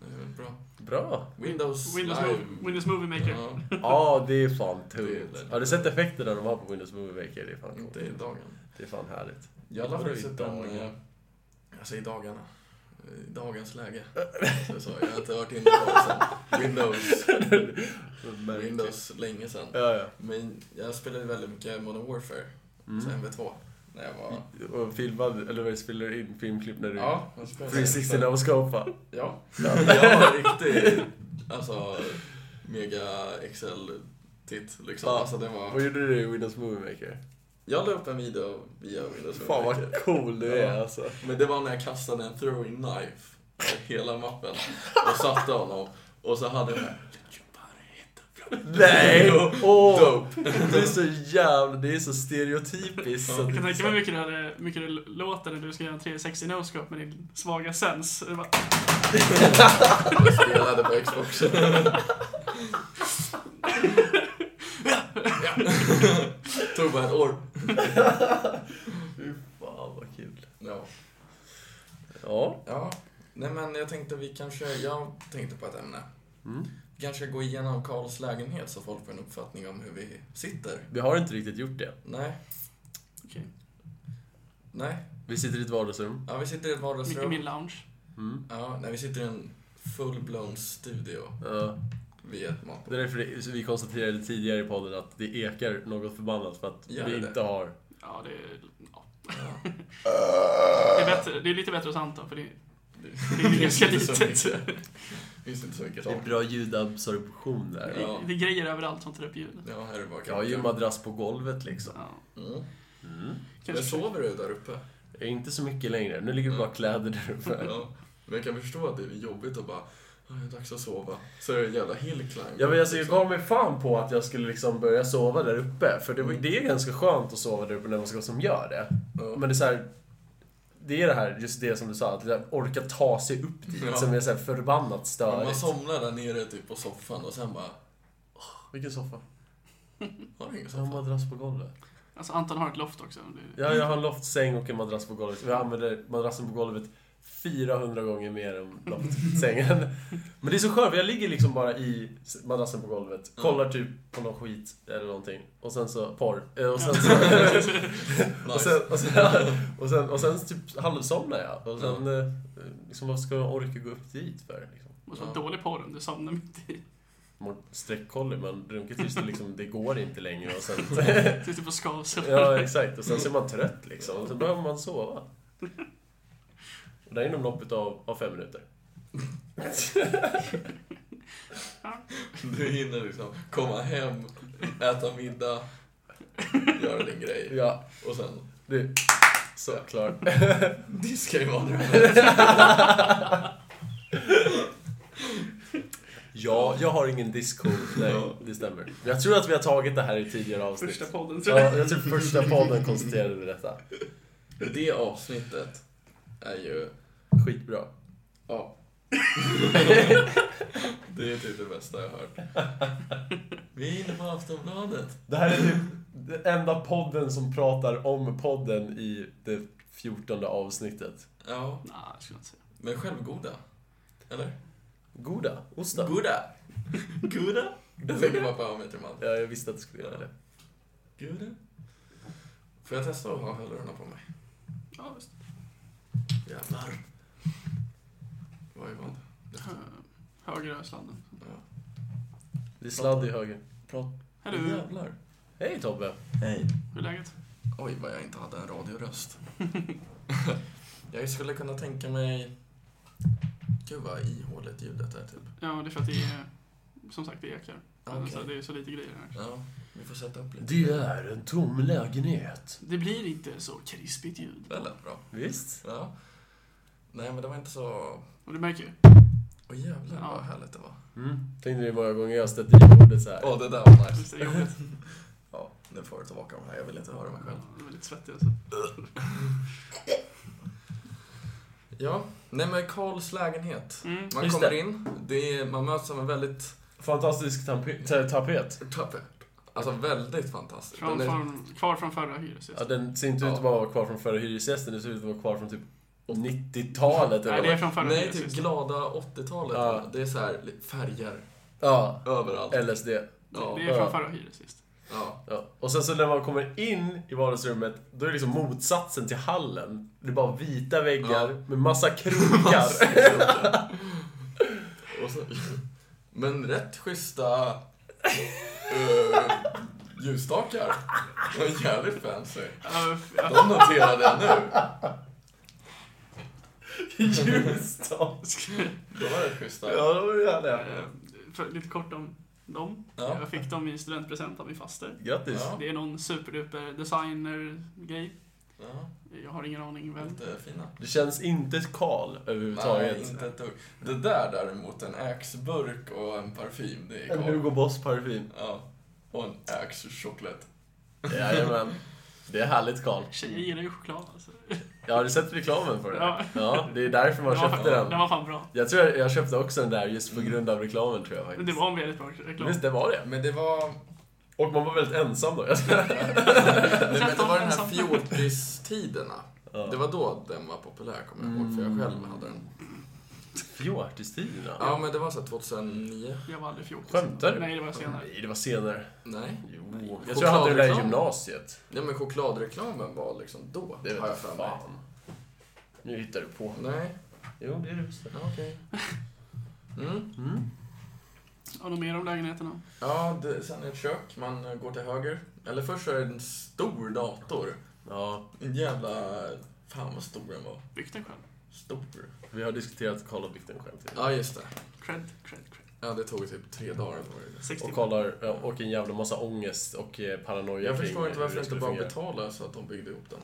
Det är bra. Bra. Windows, Windows, Live. Move, Windows Movie Maker. Ja, Ja, det är fan Det är tungt. det. Har du sett effekterna de har på Windows Movie Maker? Det är fan coolt. inte i dagen. Det är fan härligt. Jag har sett en... dagen? eh, Alltså i dagarna. I dagens läge. Så, så, jag har inte varit inne på sen Windows. Windows länge sen. Ja, ja. Men jag spelade väldigt mycket Modern Warfare, så Mm. MV2, när jag var... Och filmade, eller du in filmklipp när du... Ja, jag spelade 360 no scope Ja. Jag var riktig, alltså, mega Excel-titt liksom. Ja. Alltså det var... Vad gjorde du i Windows Movie Maker? Jag la upp en video via Windows Fan vad cool du är alltså. Men det var när jag kastade en throwing knife hela mappen och satte honom. Och så hade jag. Nej! Åh! Dope. Det är så jävla, det är så stereotypiskt. så Ja. att Jag kan tänka så- mig mycket det, hade, mycket det låter när du ska göra en 360 no-scope med din svaga sens. Det bara, Jag spelade på Xbox. ja. Tog bara ett år. Fy fan vad kul. Ja. Ja. ja. Nej men jag tänkte vi kanske, jag tänkte på ett ämne. Mm. Vi kanske gå igenom Karls lägenhet så folk får en uppfattning om hur vi sitter. Vi har inte riktigt gjort det. Nej. okej. Nej. Vi sitter i ett vardagsrum. Ja, vi sitter i ett Mycket vardagsrum. min lounge. Mm. Ja, nej, vi sitter i en full-blown studio Ja. Mat. Det är därför vi konstaterade tidigare i podden att det ekar något förbannat för att Gör vi det? inte har... Ja, det är, ja. Ja. det, är bättre, det är lite bättre hos Anton, för det, Det, det är ganska litet. finns inte så mycket Det är tak. bra ljudabsorption där. Det, Ja. det är grejer överallt som tar upp ljud. Ja, här är bara Jag har ju madrass på golvet liksom. Ja, Mm. Mm. Men kanske. sover du där uppe? Inte så mycket längre. Nu ligger det bara kläder där uppe. Ja. Men jag kan förstå att det är jobbigt att bara, "Ah, det är dags att sova. Så är det en jävla hillclimb. Ja men alltså, jag gav mig fan på att jag skulle liksom börja sova där uppe. För det, var, det är ganska skönt att sova där uppe när man ska som gör det. Ja. Men det är så här, Det är det här, just det som du sa, att orka ta sig upp dit Ja. som är så här förbannat Men man störigt. somnar där nere typ på soffan och sen bara, Vilken soffa? har du ingen Jag har en soffa? madrass på golvet. Alltså Anton har ett loft också. Det, Ja, jag har en loftsäng och en madrass på golvet. Jag använder madrassen på golvet 400 gånger mer än loftsängen. Men det är så skönt, för jag ligger liksom bara i madrassen på golvet, kollar typ på någon skit eller någonting. Och sen så, porr. Eh, Och sen så... Och sen, och sen, och sen, och sen typ halvsomnar jag. Och sen, eh, liksom, vad ska jag orka gå upp dit för? Liksom? måste vara Ja. dålig porr om du somnar mitt i. man streckkollar, man drunkar tills det liksom, det går inte längre och sen... Sitter på skavsår. ja, exakt. Och sen så är man trött liksom, och så behöver man sova. Och det är inom loppet av, av fem minuter. Du hinner liksom komma hem, äta middag, göra din grej. Ja, Och sen det... Så, klart. diska i badrummet. Ja, jag har ingen disco. Nej, det stämmer. Jag tror att vi har tagit det här i tidigare avsnitt. Första podden tror jag. Ja, jag tror första podden konstaterade vi detta. Det avsnittet är ju... Skitbra. Ja. det är typ det bästa jag har hört. Vi är inne på Aftonbladet. Det här är typ den enda podden som pratar om podden i det fjortonde avsnittet. Ja, Nej, jag skulle inte säga. men självgoda. Eller? Goda. Osta. Goda. Goda. Jag tänker bara på How I Met Your Mother. Ja, jag visste att du skulle göra det. Goda. Får jag testa att ha hörlurarna på mig? Ja, visst. Jävlar. Vad är vad? Hö- Högra sladden. Ja. Det är sladd i höger. Prat. Hallå, Jävlar. Hej Tobbe. Hej. hur är läget? Oj, vad jag inte hade en radioröst. jag skulle kunna tänka mig... Gud vad ihåligt ljudet är typ. Ja, det är för att det är, som sagt, det ekar. Så det är så lite grejer här. Ja, vi får sätta upp lite. Det är en tom lägenhet. Det blir inte så krispigt ljud. Lät bra. Visst? Ja. Nej, men det var inte så... Och du märker ju. Åh jävlar Ja. vad härligt det var. Mm. Tänkte ni hur många gånger jag stött i bordet så här. Åh, det där var nice. Det jobbigt? Ja, nu får du tillbaka de här. Jag vill inte höra mig själv. Ja, det är lite svettig alltså. Ja, nej men Karls lägenhet. Mm. Man Just kommer det. in, det är, man möts av en väldigt... Fantastisk tampe- ta- tapet. Alltså väldigt fantastisk. Från, är- från, kvar från förra hyresgästen. Ja, den ser inte ut att bara vara kvar från förra hyresgästen, den ser ut att vara kvar från typ 90-talet eller Nej, det är från förra Nej, typ glada 80-talet. Ja. Det är så här färger Ja, överallt. LSD. Ja, Det är från förra hyresgästen. ja. Ja. Och sen så när man kommer in i vardagsrummet, då är det liksom motsatsen till hallen. Det är bara vita väggar Ja. med massa krokar. Så, men rätt schyssta uh, ljusstakar. De var jävligt fancy. De noterade jag nu. Ljustak. De var rätt schyssta. Ja, de är härliga. Eh, för, lite kort om dem. Ja. Jag fick dem i studentpresent av min faster. Grattis. Ja. Det är någon superduper designer-grej. Ja, Jag har ingen aning vem. lite fina. Det känns inte Karl Nej, överhuvudtaget. inte ett dugg. Det där däremot, en Axe-burk och en parfym, det är En Karl. Hugo Boss parfym. Ja. Och en Axe-choklad. Jajamän. Det är härligt Karl. Tjejer gillar ju choklad alltså. Ja, har du sett reklamen för det? Ja. Ja, det är därför man Den var köpte den. Den var fan bra. Jag tror jag, jag köpte också den där just på grund av reklamen tror jag Men faktiskt. det var en väldigt bra reklam. Visst, det var det. Men det var... Och man var väldigt ensam då. Nej, men det var den här fjortistiderna. Ja. Det var då den var populär, kommer jag ihåg, för jag själv hade den. Fjortistiderna? Ja, men det var så här 2009. Jag var aldrig 14. Skämtar du? Nej, det var senare. Nej, det var senare. Nej. Jo. Jag tror jag hade det där i gymnasiet. Nej, men chokladreklamen var liksom då, Det har jag för mig. fan. Nu hittar du på. Nej, Jo, det är det visst. ja, okej. Mm. Mm. Har du mer om lägenheterna? Ja, det, sen är ett kök, man går till höger. Eller först så är det en stor dator. Ja, En jävla... Fan vad stor den var. Byggt den själv. Stor. vi har diskuterat Karl och Vikten själv till. Ja, just det. Cred, cred, cred. Ja, det tog typ tre dagar. Då var det. 60 Och kollar, ja, och en jävla massa ångest och eh, paranoia Jag kring förstår inte varför det inte bara fungera. betala så att de byggde ihop den.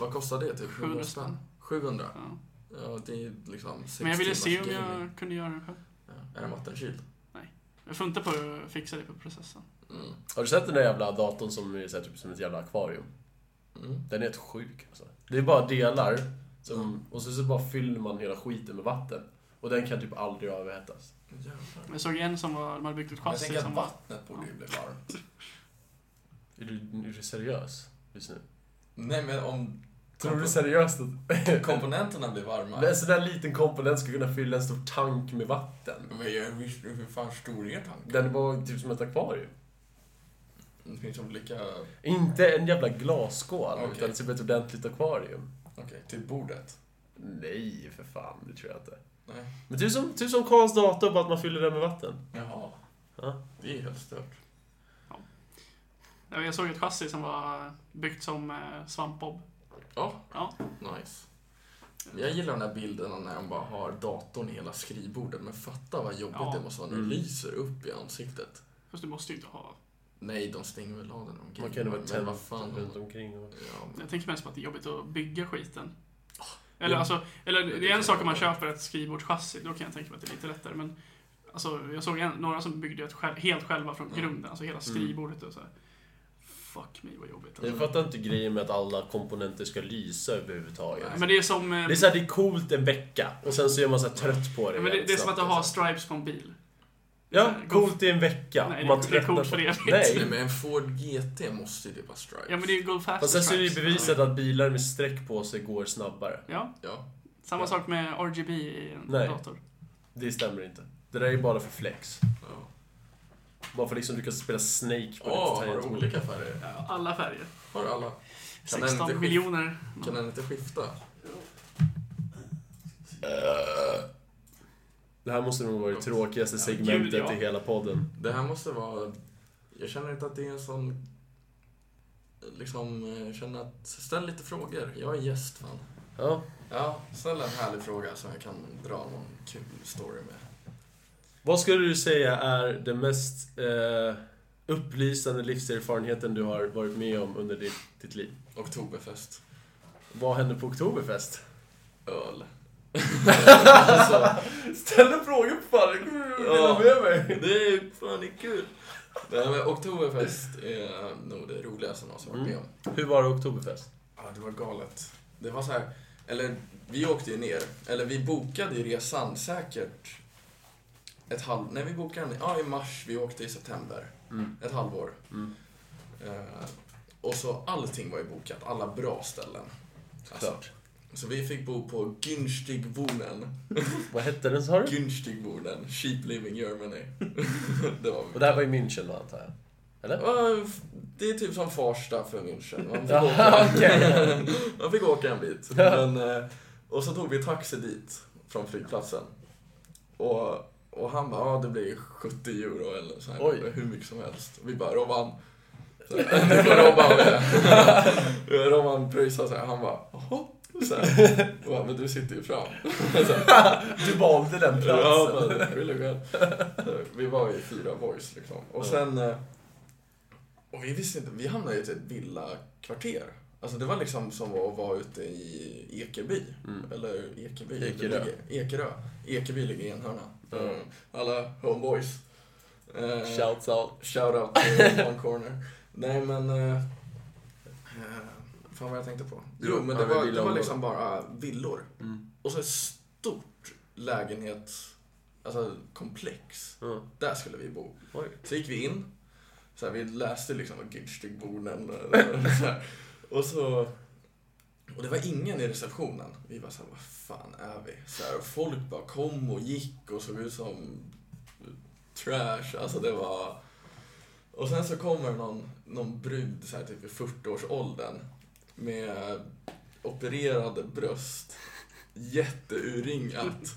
Vad kostar det? Typ 700 spänn. 700? Ja. Ja, det är liksom Men jag ville se om jag kunde göra den själv. Ja. Är den vattenkyld? Jag funtar på att fixa det på processen. Mm. Har du sett den där jävla datorn som är typ som ett jävla akvarium? Mm. Den är helt sjuk alltså. Det är bara delar, som, Mm. och så, så bara fyller man hela skiten med vatten. Och den kan typ aldrig överhettas. Jag såg en som var, de hade byggt ett Jag chassi tänker att vattnet borde ju bli varmt. Är du, är du seriös just nu? Nej, men om Tror du seriöst att komponenterna blir varma. en sån där liten komponent ska kunna fylla en stor tank med vatten? Men jag visste hur fan stor är tanken? Den var typ som ett akvarium. Det finns olika... Inte en jävla glasskål, Okej. utan typ ett ordentligt akvarium. Okej, till bordet. Nej, för fan, det tror jag inte. Nej. Men typ som, typ som Karls dator, bara att man fyller den med vatten. Jaha. Ja. Det är helt stört. Ja, Jag såg ett chassi som var byggt som eh, svampbob. Ja, Ja. nice. Jag gillar den här bilden när de bara har datorn i hela skrivbordet. Men fatta vad jobbigt Ja. det måste vara när det Mm. lyser upp i ansiktet. Fast du måste ju inte ha... Nej, de stänger väl av den de Man kan ju vad fan. runt omkring. Och... Ja, men- Jag tänker mest på att det är jobbigt att bygga skiten. Eller, Ja. alltså, eller Det det är en sak om man köper ett skrivbordschassi, då kan jag tänka mig att det är lite lättare. Men alltså, jag såg en, några som byggde ett själv, helt själva från Mm. grunden, alltså hela skrivbordet och så här. Fuck me vad jobbigt. Jag Alltså. fattar inte grejen med att alla komponenter ska lysa överhuvudtaget. Men det är som... eh, Det är såhär, det är coolt en vecka och sen så är man så här trött på det. ja, men det, det är som att ha alltså. stripes på en bil. Ja, coolt i en vecka. Nej, man det är- det coolt på- för evigt. Nej, Nej. men en Ford GT måste ju typ ha stripes. Ja men det är ju Go Fast Fast sen så är det ju bevisat att bilar med streck på sig går snabbare. Ja, Ja. samma Ja. sak med RGB i en Nej. dator. Det stämmer inte. Det där är ju bara för flex. ja. Bara för liksom du kan spela Snake på Åh, ditt har du olika färger? Ja, alla färger. Har du alla? Kan den 16 inte skif- miljoner. Kan den inte skifta? Det här måste nog vara det tråkigaste Ja, segmentet gud, ja. i hela podden. Det här måste vara... Jag känner inte att det är en sån... Liksom, jag känner att... Ställ lite frågor. Jag är gäst, fan. Ja. Ja, ställ en härlig fråga som jag kan dra någon kul story med. Vad skulle du säga är den mest eh, upplysande livserfarenheten du har varit med om under ditt, ditt liv? Oktoberfest. Vad hände på Oktoberfest? Öl. Ställ en fråga på fan, det kommer du Ja. med mig. Det är fan det är kul. Nej, men Oktoberfest är nog det roligaste jag någonsin varit med om. Hur var det Oktoberfest? Ja, det var galet. Det var så här, eller vi åkte ju ner, eller vi bokade ju resan säkert ett halv... Nej, vi bokade den ja, i mars, vi åkte i september. Mm. Ett halvår. Mm. Eh, och så allting var ju bokat, alla bra ställen. Alltså. Så vi fick bo på Günstigwohnen. Vad hette den sa du? Günstigwohnen, Cheap Living Germany. det var Och det här var i München då antar jag? Eller? Det är typ som Farsta för München. Man fick, åka, man fick åka en bit. Men, eh, och så tog vi taxi dit från flygplatsen. Och, och han bara, ja det blir 70 euro eller så här, Oj. hur mycket som helst. Och vi bara, Robban. Nu får Robban med. Robban pröjsade så här, han bara, jaha. Så här. Och jag, men du sitter ju fram. Så här, Du valde den Ja, platsen. men, really well. Så Vi var ju fyra boys liksom. Och Ja. sen... eh, Och vi visste inte, vi hamnade i ett villakvarter. Alltså det var liksom som att vara ute i Ekeby. Mm. Eller Ekeby. Ekerö. Ekerö. Ekeby ligger i Enhörna. Ja. Mm. Alla homeboys. Eh, Shouts out. Shout out till One Corner. Nej men... Fan vad jag tänkte på. Jo men det var, det var liksom bara villor. Mm. Och så ett stort lägenhets... Alltså komplex. Ja. Där skulle vi bo. Oj. Så gick vi in. Så här, vi läste liksom vad Günstigboden så här. Och så... Och det var ingen i receptionen. Vi var så här, vad fan är vi? Så här, folk bara kom och gick och såg ut som trash. Alltså det var... Och sen så kommer någon, någon brud så här, typ i 40-årsåldern med opererade bröst, jätteuringat.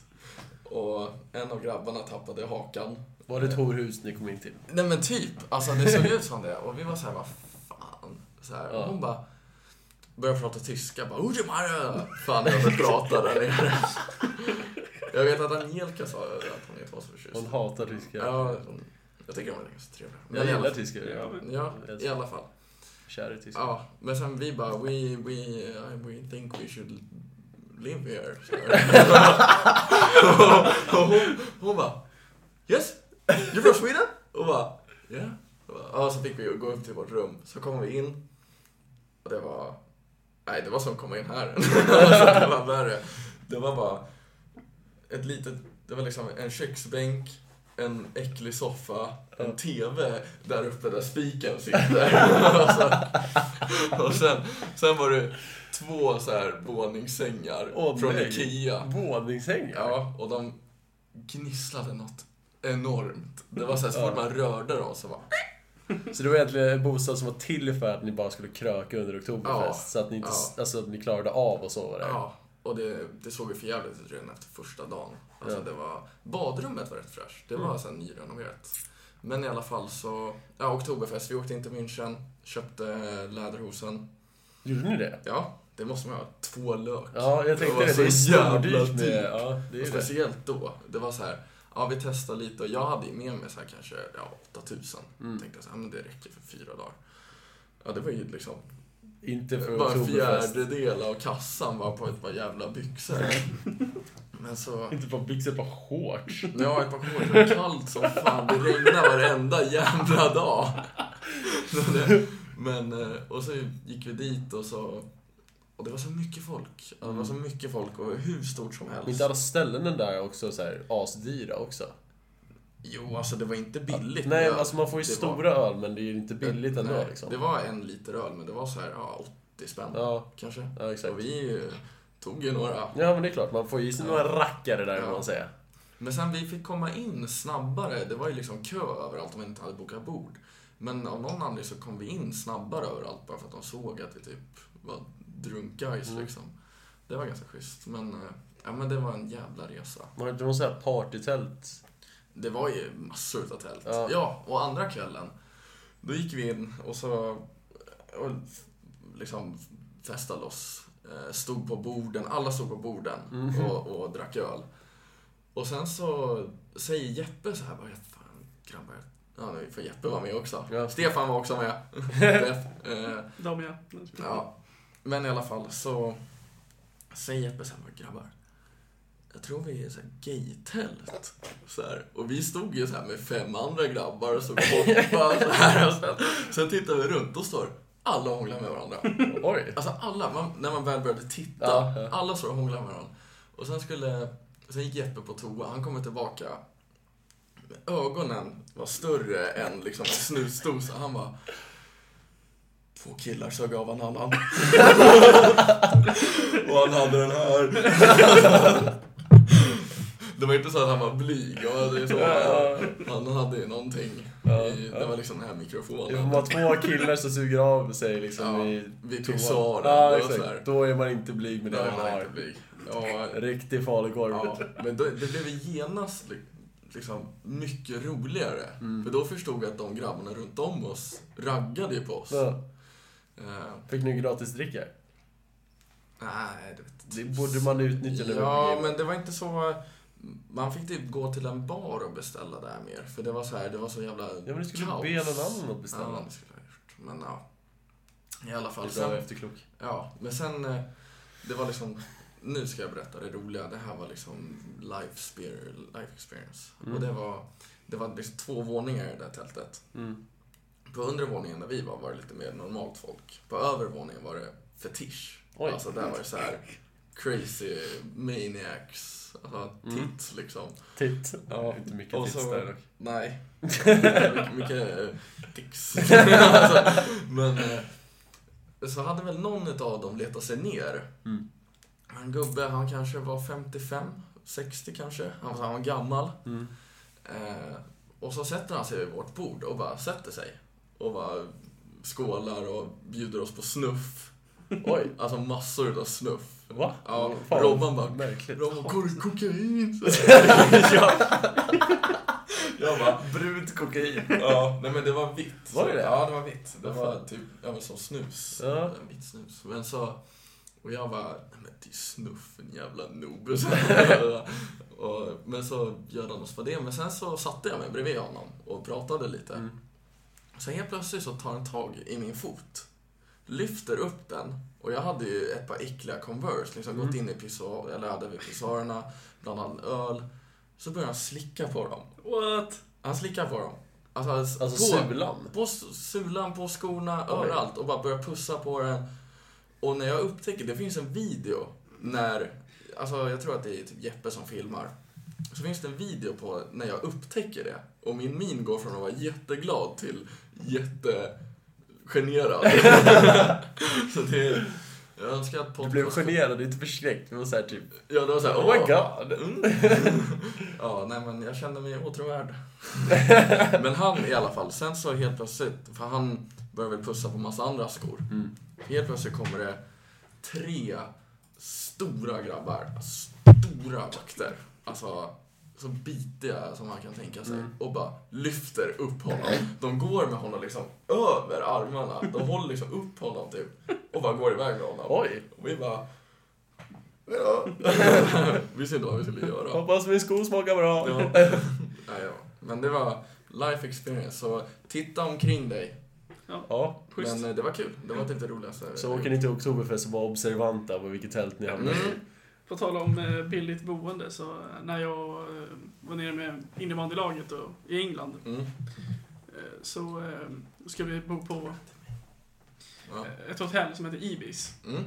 Och en av grabbarna tappade hakan. Var det ett horhus ni kom in till? Nej men typ, alltså det såg ut som det. Och vi var så här, vad fan. Så här, Ja. och hon bara började prata tyska. Bara, Ujimara! Fan, jag pratar där nere. Jag vet att Angelica sa att hon inte var så förtjust. Hon hatar tyska. Ja, hon, jag tycker de är ganska trevliga. Jag Men i alla gillar fall- tyskar. Ja, Ja, i alla fall. Kär i. Ja, men sen vi bara, we, we, we think we should live here. och, och hon, hon bara, yes, you're from Sweden? Och bara, yeah. Och Ja, så fick vi gå upp till vårt rum. Så kom vi in. Och det var, nej det var som att komma in här. Det var värre. Det var bara ett litet, det var liksom en köksbänk, en äcklig soffa, en TV där uppe där spiken sitter. alltså, och sen, sen var det två så här våningssängar Åh, från nej. Ikea. Våningssängar? Ja, och de gnisslade något enormt. Det var så här, så fort man rörde dem så var Så det var egentligen en bostad som var till för att ni bara skulle kröka under Oktoberfest? Ja. Så att ni inte, Ja. alltså att ni klarade av att sova där? Ja, och det, det såg ju för jävligt ut redan efter första dagen. Alltså Ja. det var, badrummet var rätt fräscht. Det var Mm. så här nyrenoverat. Men i alla fall så, ja, Oktoberfest. Vi åkte in till München, köpte läderhosen. Gjorde ni det? Ja, det måste man ha. Två lök. Ja, jag Det tänkte var det. så Det är jävla med... Ja, det är ju det. speciellt då. Det var så här, ja vi testar lite och jag hade ju med mig så här kanske, ja 8000. Mm. Tänkte så här, men det räcker för fyra dagar. Ja, det var ju liksom Inte för bara fjärdedel av kassan var på ett par jävla byxor. Men så, Inte på byxor, på shorts. ja ett par shorts, det var kallt som fan. Det regnade varenda jävla dag. Det- Men, eh, och så gick vi dit och så, och det var så mycket folk. Det var så mycket folk och hur stort som helst. Inte alla ställen där också så här asdyra också? Jo, alltså det var inte billigt. Nej, alltså man får ju det stora öl, men det är ju inte billigt ändå Nej, liksom. Det var en liter öl, men det var så här, ja, 80 spänn Ja, kanske. ja, exakt. Och vi tog ju några. Ja, men det är klart. Man får ju sig Ja. några rackare där, Ja. man säga. Men sen vi fick komma in snabbare. Det var ju liksom kö överallt om vi inte hade bokat bord. Men av någon anledning så kom vi in snabbare överallt bara för att de såg att vi typ var drunkguys Mm. liksom. Det var ganska schysst. Men, eh, ja, men det var en jävla resa. Man någon sån här partytält. Det var ju massor av tält. Ja. Ja. och andra kvällen, då gick vi in och så och liksom festade loss. Eh, Stod på borden, alla stod på borden Mhm. och, och drack öl. Och sen så säger Jeppe så här bara, fan grabbar, ja nu får Jeppe vara med också. Ja. Stefan var också med. Eh, De ja. Ja, men i alla fall så säger Jeppe så här, "Men grabbar. Jag tror vi är så här gaytält. Så här. Och vi stod ju så här med fem andra grabbar och så hoppa så här. Och sen, sen tittar vi runt och står alla och hånglar med varandra. Oj! Alltså alla, man, när man väl började titta. Ja, ja. Alla står och hånglar med varandra. Och sen skulle, sen gick Jeppe på toa. Han kommer tillbaka. Ögonen var större än liksom en snusdosa. Han bara Två killar sög av en annan. och han hade den här. det var inte så att han var blyg. Och det så, han hade ju någonting. I, det var liksom den här Det mikrofonen. får vara två killar som suger av sig liksom Ja, i vid pissoaren. Ja, Det var exakt. Då är man inte blyg med det man har. Ja, Riktig falukorv. Ja, men då, det blev genast li- liksom mycket roligare. Mm. För då förstod vi att de grabbarna runt om oss raggade på oss. Ja. Eh, Fick ni gratis dricka? nej, det Det borde man utnyttja Ja, men det var inte så... Man fick typ gå till en bar och beställa där mer. För det var så här, det var så jävla Ja, men du skulle kaos. be någon annan att beställa. Ja, det skulle jag ha gjort. Men ja. I alla fall. Sen, efterklok. ja, men sen... eh, Det var liksom... Nu ska jag berätta det roliga. Det här var liksom life, life experience. Mm. Och det var... Det var liksom två våningar i det där tältet. Mm. På undre våningen där vi var, var det lite mer normalt folk. På övervåningen var det fetisch. Oj. Alltså där var det så här crazy maniacs. Alltså Mm. tits liksom. Titt. Ja. Inte mycket Och så- där dock. Nej. mycket mycket eh, dicks. alltså, men eh, så hade väl någon av dem letat sig ner. Mm. En gubbe, han kanske var 55, 60 kanske. Han var, han var gammal. Mm. Eh, och så sätter han sig vid vårt bord och bara sätter sig. Och bara skålar och bjuder oss på snuff. Oj. Alltså massor av snuff. Va? Ja, Fan, Robban bara, Märkligt. Robban, ko- kokain! ja. Jag bara, Brunt kokain. ja, nej men det var vitt. Var det det? Ja, det var vitt. Det var typ, ja men som snus. Ja. En Vitt snus. Men så, och jag bara, nej men det är snuff, en jävla noob. Så här. och, men så gör han oss för det. Men sen så satte jag mig bredvid honom och pratade lite. Mm. Sen helt plötsligt så tar han tag i min fot. Lyfter upp den. Och jag hade ju ett par äckliga Converse. Liksom Mm. gått in i pissoar, eller hade vid pissoarerna, blandat öl. Så börjar han slicka på dem. What? Han slickar på dem. Alltså, Alltså på, sulan. på sulan, på skorna, Oj. överallt. Och bara börjar pussa på den. Och när jag upptäcker, det finns en video när, alltså jag tror att det är typ Jeppe som filmar. Så finns det en video på när jag upptäcker det. Och min min går från att vara jätteglad till jättegenerad. så det, jag önskar att Du blev podcast- generad, inte förskräckt. Det var såhär typ, Ja, det var såhär, oh my god. Mm. ja, nej men jag kände mig åtråvärd. men han i alla fall, sen så helt plötsligt, för han började väl pussa på massa andra skor. Mm. Helt plötsligt kommer det tre stora grabbar, stora vakter. Alltså så bitiga som man kan tänka sig. Mm. Och bara lyfter upp honom. De går med honom liksom över armarna. De håller liksom upp honom typ. Och bara går iväg med honom. Oj! Och vi bara... Ja. vi visste inte vad vi skulle göra. Hoppas min sko smakar bra. Ja. Nej, ja. Men det var life experience, så titta omkring dig. Ja, Schysst. Men eh, det var kul. Det var typ det roligaste. så åker ni till Oktoberfest och var observanta på vilket tält ni hamnar i. Mm. På tal om eh, billigt boende, så när jag eh, var nere med innebandylaget i England Mm. eh, så eh, ska vi bo på Ja. eh, ett hotell som heter Ibis. Mm.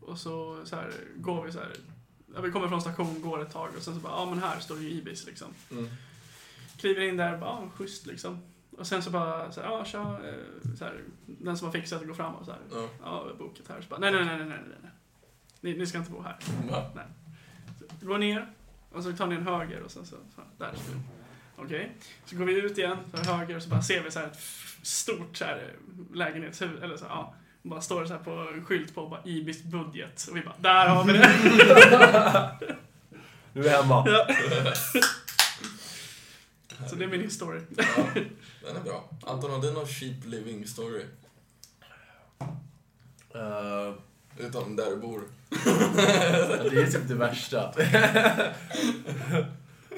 Och så, så här, går vi så här, ja, vi kommer från station, går ett tag och sen så bara, ja men här står ju Ibis liksom. Mm. Kliver in där, bara, ja schysst liksom. Och sen så bara, så här, ja tja, eh, så här, den som har fixat det går fram och så här, Ja. ja bokat här. Så bara, nej nej nej nej nej nej. Ni, ni ska inte bo här. Va? Så går ner och så tar ni en höger och sen så, så där ska vi. Okej. Så går vi ut igen, tar höger och så bara ser vi så här ett stort så här lägenhetshus, eller så, ja. Och bara står det så här på en skylt på bara Ibis budget. Och vi bara, där har vi det! Nu är vi hemma. Ja. Så det är min historia. Ja, den är bra. Anton, har du någon cheap living story? Eh, Utan där du bor. Ja, det är typ det värsta.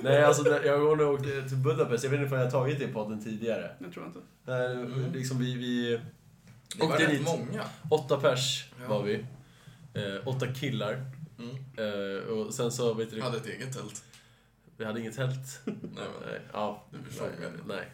Nej, alltså jag går och åkte till Budapest, jag vet inte om jag har tagit det i podden tidigare. Jag tror inte. Nej, Mm. liksom vi, vi... Det var rätt dit. många. Åtta pers Ja. var vi. Eh, åtta killar. Mm. Eh, och sen så, vet du, hade ett eget tält. vi hade inget tält. Nej, men. Nej, ja. Du förstår nej, nej.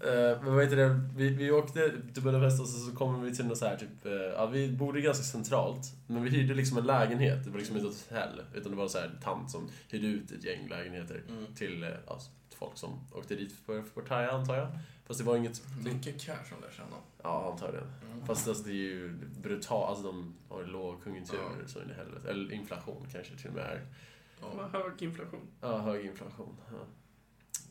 Eh, men vad heter det? Vi, vi åkte till Budapest och så, så kom vi till något så här typ, eh, ja vi bodde ganska centralt. Men vi hyrde liksom en lägenhet, det var liksom inte ett hotell. Utan det var så här en tant som hyrde ut ett gäng lägenheter Mm. till ja, folk som åkte dit för för Pattaya antar jag. Fast det var inget, Mycket cash som där känner. ja antagligen. Mm. Fast alltså, det är ju brutalt, alltså de har lågkonjunktur Ja. så in i helvete. Eller inflation kanske till och med är. Ja, hög inflation. Ja, hög inflation. Ja.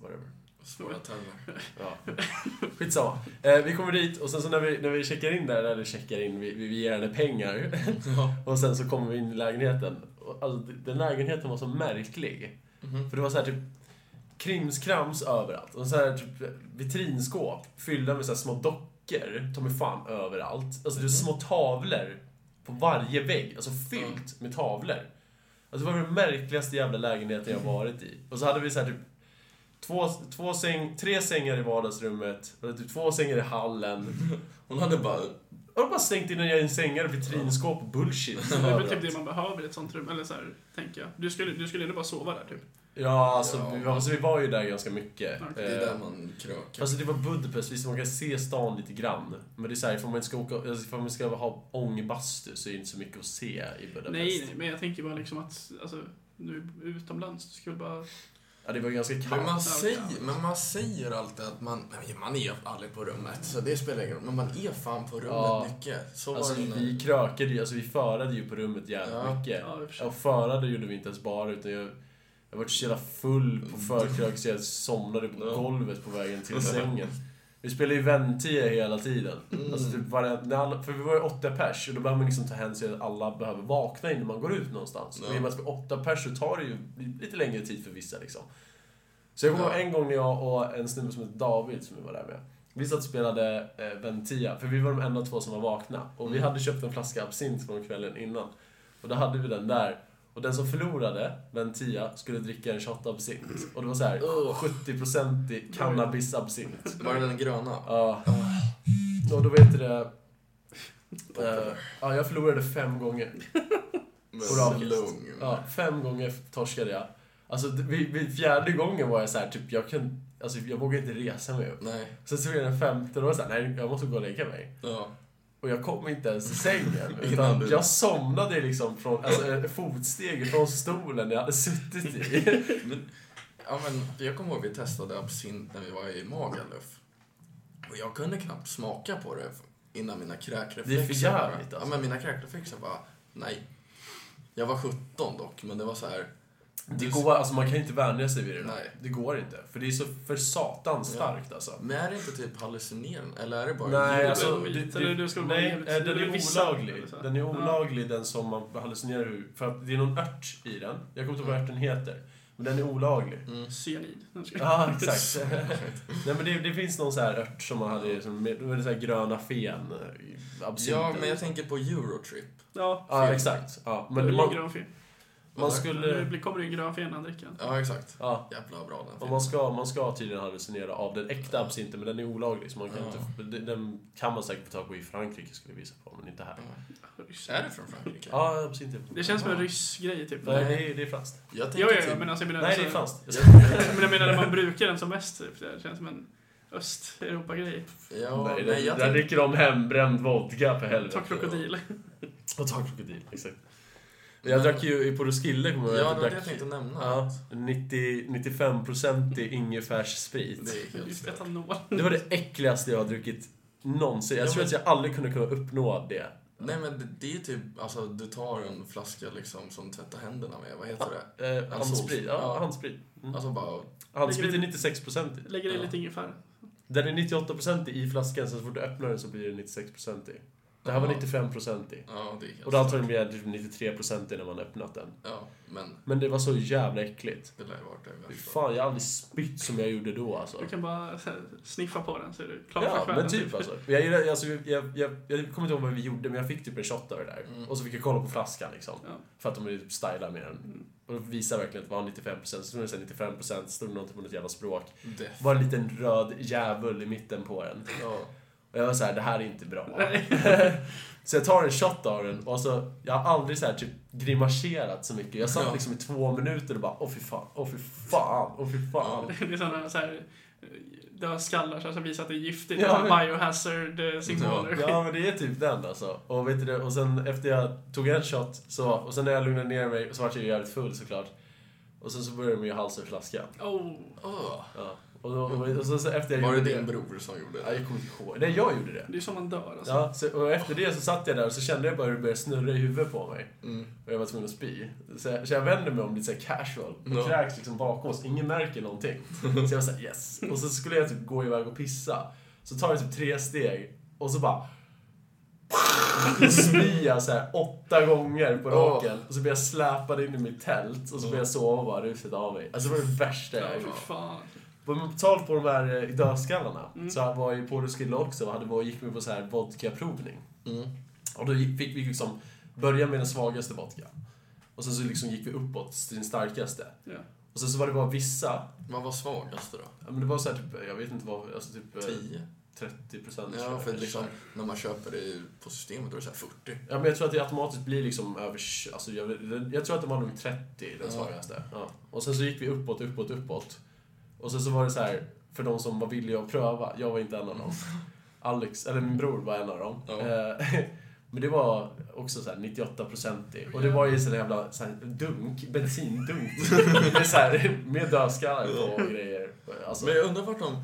Whatever. Svåra termer. Ja. Skitsamma. Eh, vi kommer dit och sen så när vi, när vi checkar in där, eller checkar in, vi, vi ger henne pengar. Ja. Och sen så kommer vi in i lägenheten. Och, Alltså, den lägenheten var så märklig. Mhm. För det var så här typ krimskrams överallt. Och så här typ vitrinskåp fyllda med så här små dockor, ta mig fan överallt. Alltså det är små tavlor på varje vägg, alltså fyllt med tavlor. Alltså det var den märkligaste jävla lägenheten jag varit i. Och så hade vi så här typ två, två säng, tre sängar i vardagsrummet, och typ två sängar i hallen. Hon hade bara... Och de bara stängt in en sängar, vitrinskåp och bullshit. Det är väl typ det man behöver i ett sånt rum, eller så här, tänker jag. Du skulle, du skulle ändå bara sova där typ. Ja, alltså, Ja. Vi, var, alltså vi var ju där ganska mycket. Okej, Det är där man krökar. Alltså det var Budapest, visst man kan se stan lite grann. Men det är såhär, ifall man inte ska åka, alltså, ifall man ska ha ångbastu så är det inte så mycket att se i Budapest. Nej, nej, men jag tänker bara liksom att, alltså, är utomlands, du skulle bara... Ja, det var ganska kallt. Men man, säger, men man säger alltid att man, man är aldrig på rummet, så det spelar ingen roll. Men man är fan på rummet Ja. mycket. Så Alltså var det vi nu. krökade ju, alltså vi förade ju på rummet jävligt Ja. mycket. Ja, och förade gjorde vi inte ens bara, utan jag, jag var så jävla full på förkrök så jag somnade på golvet på vägen till sängen. Vi spelade ju väntie hela tiden. Mm. Alltså typ varje, för vi var ju åtta pers och då behöver man liksom ta hänsyn till att alla behöver vakna innan man går ut någonstans. Ja. Och i och med att vi är åtta pers så tar det ju lite längre tid för vissa liksom. Så jag kommer Ja. en gång när jag och en snubbe som heter David som vi var där med. Vi satt och spelade eh, Ventia, för vi var de enda två som var vakna. Och vi Mm. hade köpt en flaska absint från kvällen innan. Och då hade vi den där. Och den som förlorade, Ventia, skulle dricka en shot absint. Och det var så här Ugh. 70% cannabis-absint. Var det den gröna? Ja. Och då vet du det... eh, ja, jag förlorade fem gånger. Raken. lugn. Ja, fem gånger torskade jag. Alltså, vid, vid fjärde gången var jag så här, typ, jag kan... Alltså, jag vågar inte resa mig upp. Nej. Sen så jag den femte, då var jag så här, nej, jag måste gå och lägga mig. Ja. Och jag kom inte ens i sängen. Utan du- jag somnade liksom från, alltså, fotsteg från stolen jag hade suttit i. Men, ja, men jag kommer ihåg vi testade absint när vi var i Magaluf. Och jag kunde knappt smaka på det innan mina kräkreflexer... Det är för jävligt, alltså. Ja, men mina kräkreflexer bara, nej. Jag var 17 dock, men det var så här... Det går, alltså man kan inte vänja sig vid det där. Nej. Det går inte. För det är så för satans starkt alltså. Men är det inte typ hallucinerande? Eller är det bara Nej, ljud? alltså, det, eller det, det ska vara nej, jävligt- eh, den det är olaglig. Den är olaglig, den som man hallucinerar ur. För att det är någon ört i den. Jag kommer inte ihåg vad örten heter. Men den är olaglig. Mm. Cyanid. Ja, exakt. Nej men det, det finns någon så här ört som man hade som, med, med så här gröna fen. eh, Absinten. Ja, men jag tänker på Eurotrip. Ja, Ja, exakt. Ja, men men det är man, grön fen. Man Nu skulle... blir- kommer det ju grön fen när han dricker den. Ja, exakt. Ja, Jävla bra den och man ska, man ska tydligen hallucinera av den äkta absinten, men den är olaglig. Så man kan Ja. inte, den- kan man säkert få tag på i Frankrike, skulle jag visa på, men inte här. Ryss. Är det från Frankrike? Ja, absint är Det känns som en ryss grej typ. Nej, det är, det är franskt. Jag Jo, jo, typ... jo, men alltså jag menar... Nej, det är alltså- franskt. Men jag menar när man brukar den som mest, typ. Det känns som en Östeuropa-grej. Ja, Nej, nej, den, jag där tänkte... dricker de hembränd vodka för helvete. Ta krokodil. Och ta krokodil, exakt. Jag drack ju på Roskilde, kommer jag Ja, ihåg. det var det jag tänkte nämna. Ja, 90, 95% ingefärssprit. Det är helt stört. Det var det äckligaste jag har druckit någonsin. Jag Ja, tror men- att jag aldrig kunde kunna uppnå det. Nej, men det, det är typ, alltså du tar en flaska liksom som tvättar händerna med, vad heter det? Eh, handsprit. Ja, Ja. handsprit. Mm. Alltså bara, Handsprit är 96% i. Lägger i Ja. lite ingefära. Den är 98% i flaskan, så fort du öppnar den så blir det 96% i. Det här var Ja. 95% i. ja det Och det antagligen typ 93% i när man öppnat den. Ja, men Men det var så jävla äckligt. det lär ju varit det. Fan, jag har aldrig spytt som jag gjorde då alltså. Du kan bara här, sniffa på den så är du klar för Ja, kvällen. men typ alltså. Jag, alltså jag, jag, jag, jag kommer inte ihåg vad vi gjorde, men jag fick typ en shot av det där. Mm. Och så fick jag kolla på flaskan liksom. Ja. För att de ville typ styla med den. Mm. Och de visade verkligen att det var 95%, så stod det sen 95%, så stod det någonting på något jävla språk. Def. Det var en liten röd djävul i mitten på den. Ja. Och jag var så här, det här är inte bra. Så jag tar en shot av den och så, jag har aldrig så här typ grimaserat så mycket. Jag satt Ja. liksom i två minuter och bara, åh fy fan, åh fy fan, åh fy fan. Det är sådana så här dödskallar som visar att det är giftigt. Ja, men- Biohazard-symboler. Ja, men det är typ den alltså. Och vet du och sen efter jag tog en shot, så, och sen när jag lugnade ner mig, så vart jag ju jävligt full såklart. Och sen så började de ju halsa ur flaskan. Oh. Åh. Ja. Och, då, och, så, så efter jag Var det din bror som gjorde Ja, det? jag kommer inte ihåg. Nej, jag gjorde det. Det är som man dör alltså. Ja, så, och efter det så satt jag där och så kände jag bara hur det började snurra i huvudet på mig. Mm. Och jag var tvungen att spy. Så jag, så jag vänder mig om lite så här casual och Ja. kräks liksom bakom oss. Ingen märker någonting. Så jag var såhär yes. Och så skulle jag typ gå iväg och pissa. Så tar jag typ tre steg och så bara spyr jag så här åtta gånger på raken. Och så blir jag släpad in i mitt tält och så blir jag sova och bara ruset av mig. Alltså det var det värsta jag Ja, På tal på de här eh, dödskallarna. Mm. Så jag var ju på Roskilde också och hade, var, gick med på så här vodkaprovning. Mm. Och då gick- fick vi liksom börja med den svagaste vodka. Och sen så liksom gick vi uppåt till den starkaste. Ja. Och sen så var det bara vissa, Vad var svagaste då? ja, men det var så här typ, jag vet inte vad, alltså typ eh, 10? 30 procent. Ja, för liksom, när man köper det på systemet då är det så här 40. Ja, men jag tror att det automatiskt blir liksom över, alltså jag, jag tror att det var nog 30 den Ja. svagaste. Ja. Och sen så gick vi uppåt, uppåt, uppåt. Och sen så var det så här, för de som var villiga att pröva, jag var inte en av dem. Alex, eller min bror var en av dem. Ja. Eh, Men det var också så här 98-procentig. Och det var ju sån jävla så här dunk, bensindunk. Så här, med dödskallar på och grejer. Alltså, Men jag undrar vart de,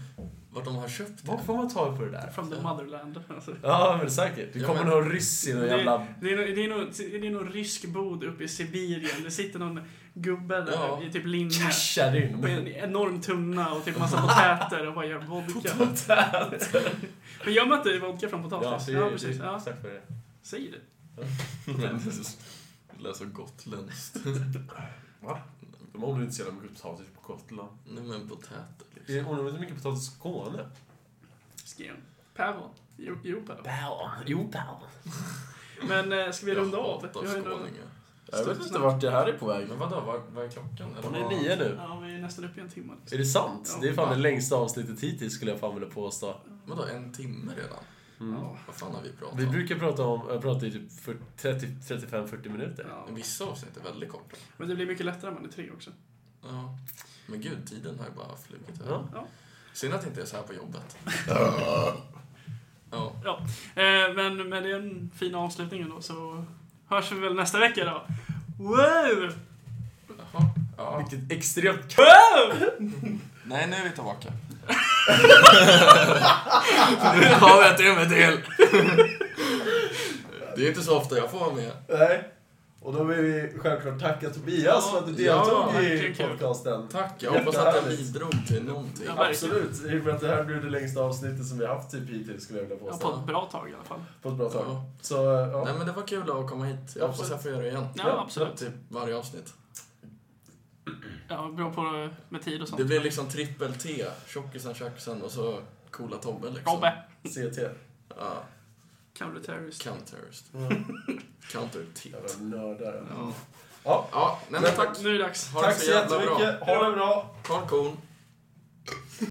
vart de har köpt var det. får man tag på det där? From the motherland. Alltså. Ja, men säkert. Det Ja, kommer men- någon ryss i någon Det- jävla... Det är, det, är nog, det är nog rysk bod uppe i Sibirien. Det sitter någon gubbe där Ja. i typ linne. Cashar in. Med en enorm tunna och typ massa potäter och bara gör vodka. Men gör man inte vodka från Ja, potatis? det, Ja, det, precis. det, Ja. exakt vad det är. Säg det. Det lät så gotländskt. Va? De odlar inte så jävla mycket potatis på Gotland. Nej men potäter Det liksom. odlar inte mycket potatis i Skåne. Skåne. Päron. Jo, jo päron. Bären. Jo, bären. Men eh, ska vi runda Jag av? Vi ändå- skåningar. Jag vet inte vart det här är på väg. Men vadå, vad, vad är klockan? Hon är nio nu. Ja, vi är nästan uppe i en timme. Är det sant? Ja. Det är fan det längsta avsnittet hittills skulle jag fan vilja påstå. Vadå, en timme redan? Mm. Ja. Vad fan har vi pratat Vi om? brukar prata om, jag pratar i typ 40 30 35-40 minuter. Ja. Vissa avsnitt är väldigt korta. Men det blir mycket lättare om man är tre också. Ja. Men gud, tiden har ju bara flugit Ja. över. Ja. Synd att det inte är så här på jobbet. Ja. Eh, men med den fina avslutningen då så hörs vi väl nästa vecka då. Wow! Jaha. Ja. Vilket extremt Nej, nu är vi tillbaka. nu har vi en timme till. Det är inte så ofta jag får vara med. Nej. Och då vill vi självklart tacka Tobias för att du Ja, deltog i verkligen kul. podcasten. Tack, jag hoppas att jag bidrog till någonting. Ja. Absolut, i och med att det här blir det längsta avsnittet som vi har haft typ hittills skulle jag vilja Ja, påstå. på ett bra tag i alla fall. På ett bra tag. Ja. Så, ja. Nej men det var kul att komma hit. Jag hoppas jag får göra det igen. Ja, absolut. Typ varje avsnitt. Ja, det beror på med tid och sånt. Det blir liksom trippel-T. Tjockisen, tjackisen och så coola Tobbe liksom. Robbe. CT. Ja, Counter-terrorist. counterterrorist. Counter-T. Jävla nördar. Ja. Ja, Ja, nej men tack. Nu är det dags. Ha tack så jättemycket. Ha det bra. Carl Cohn.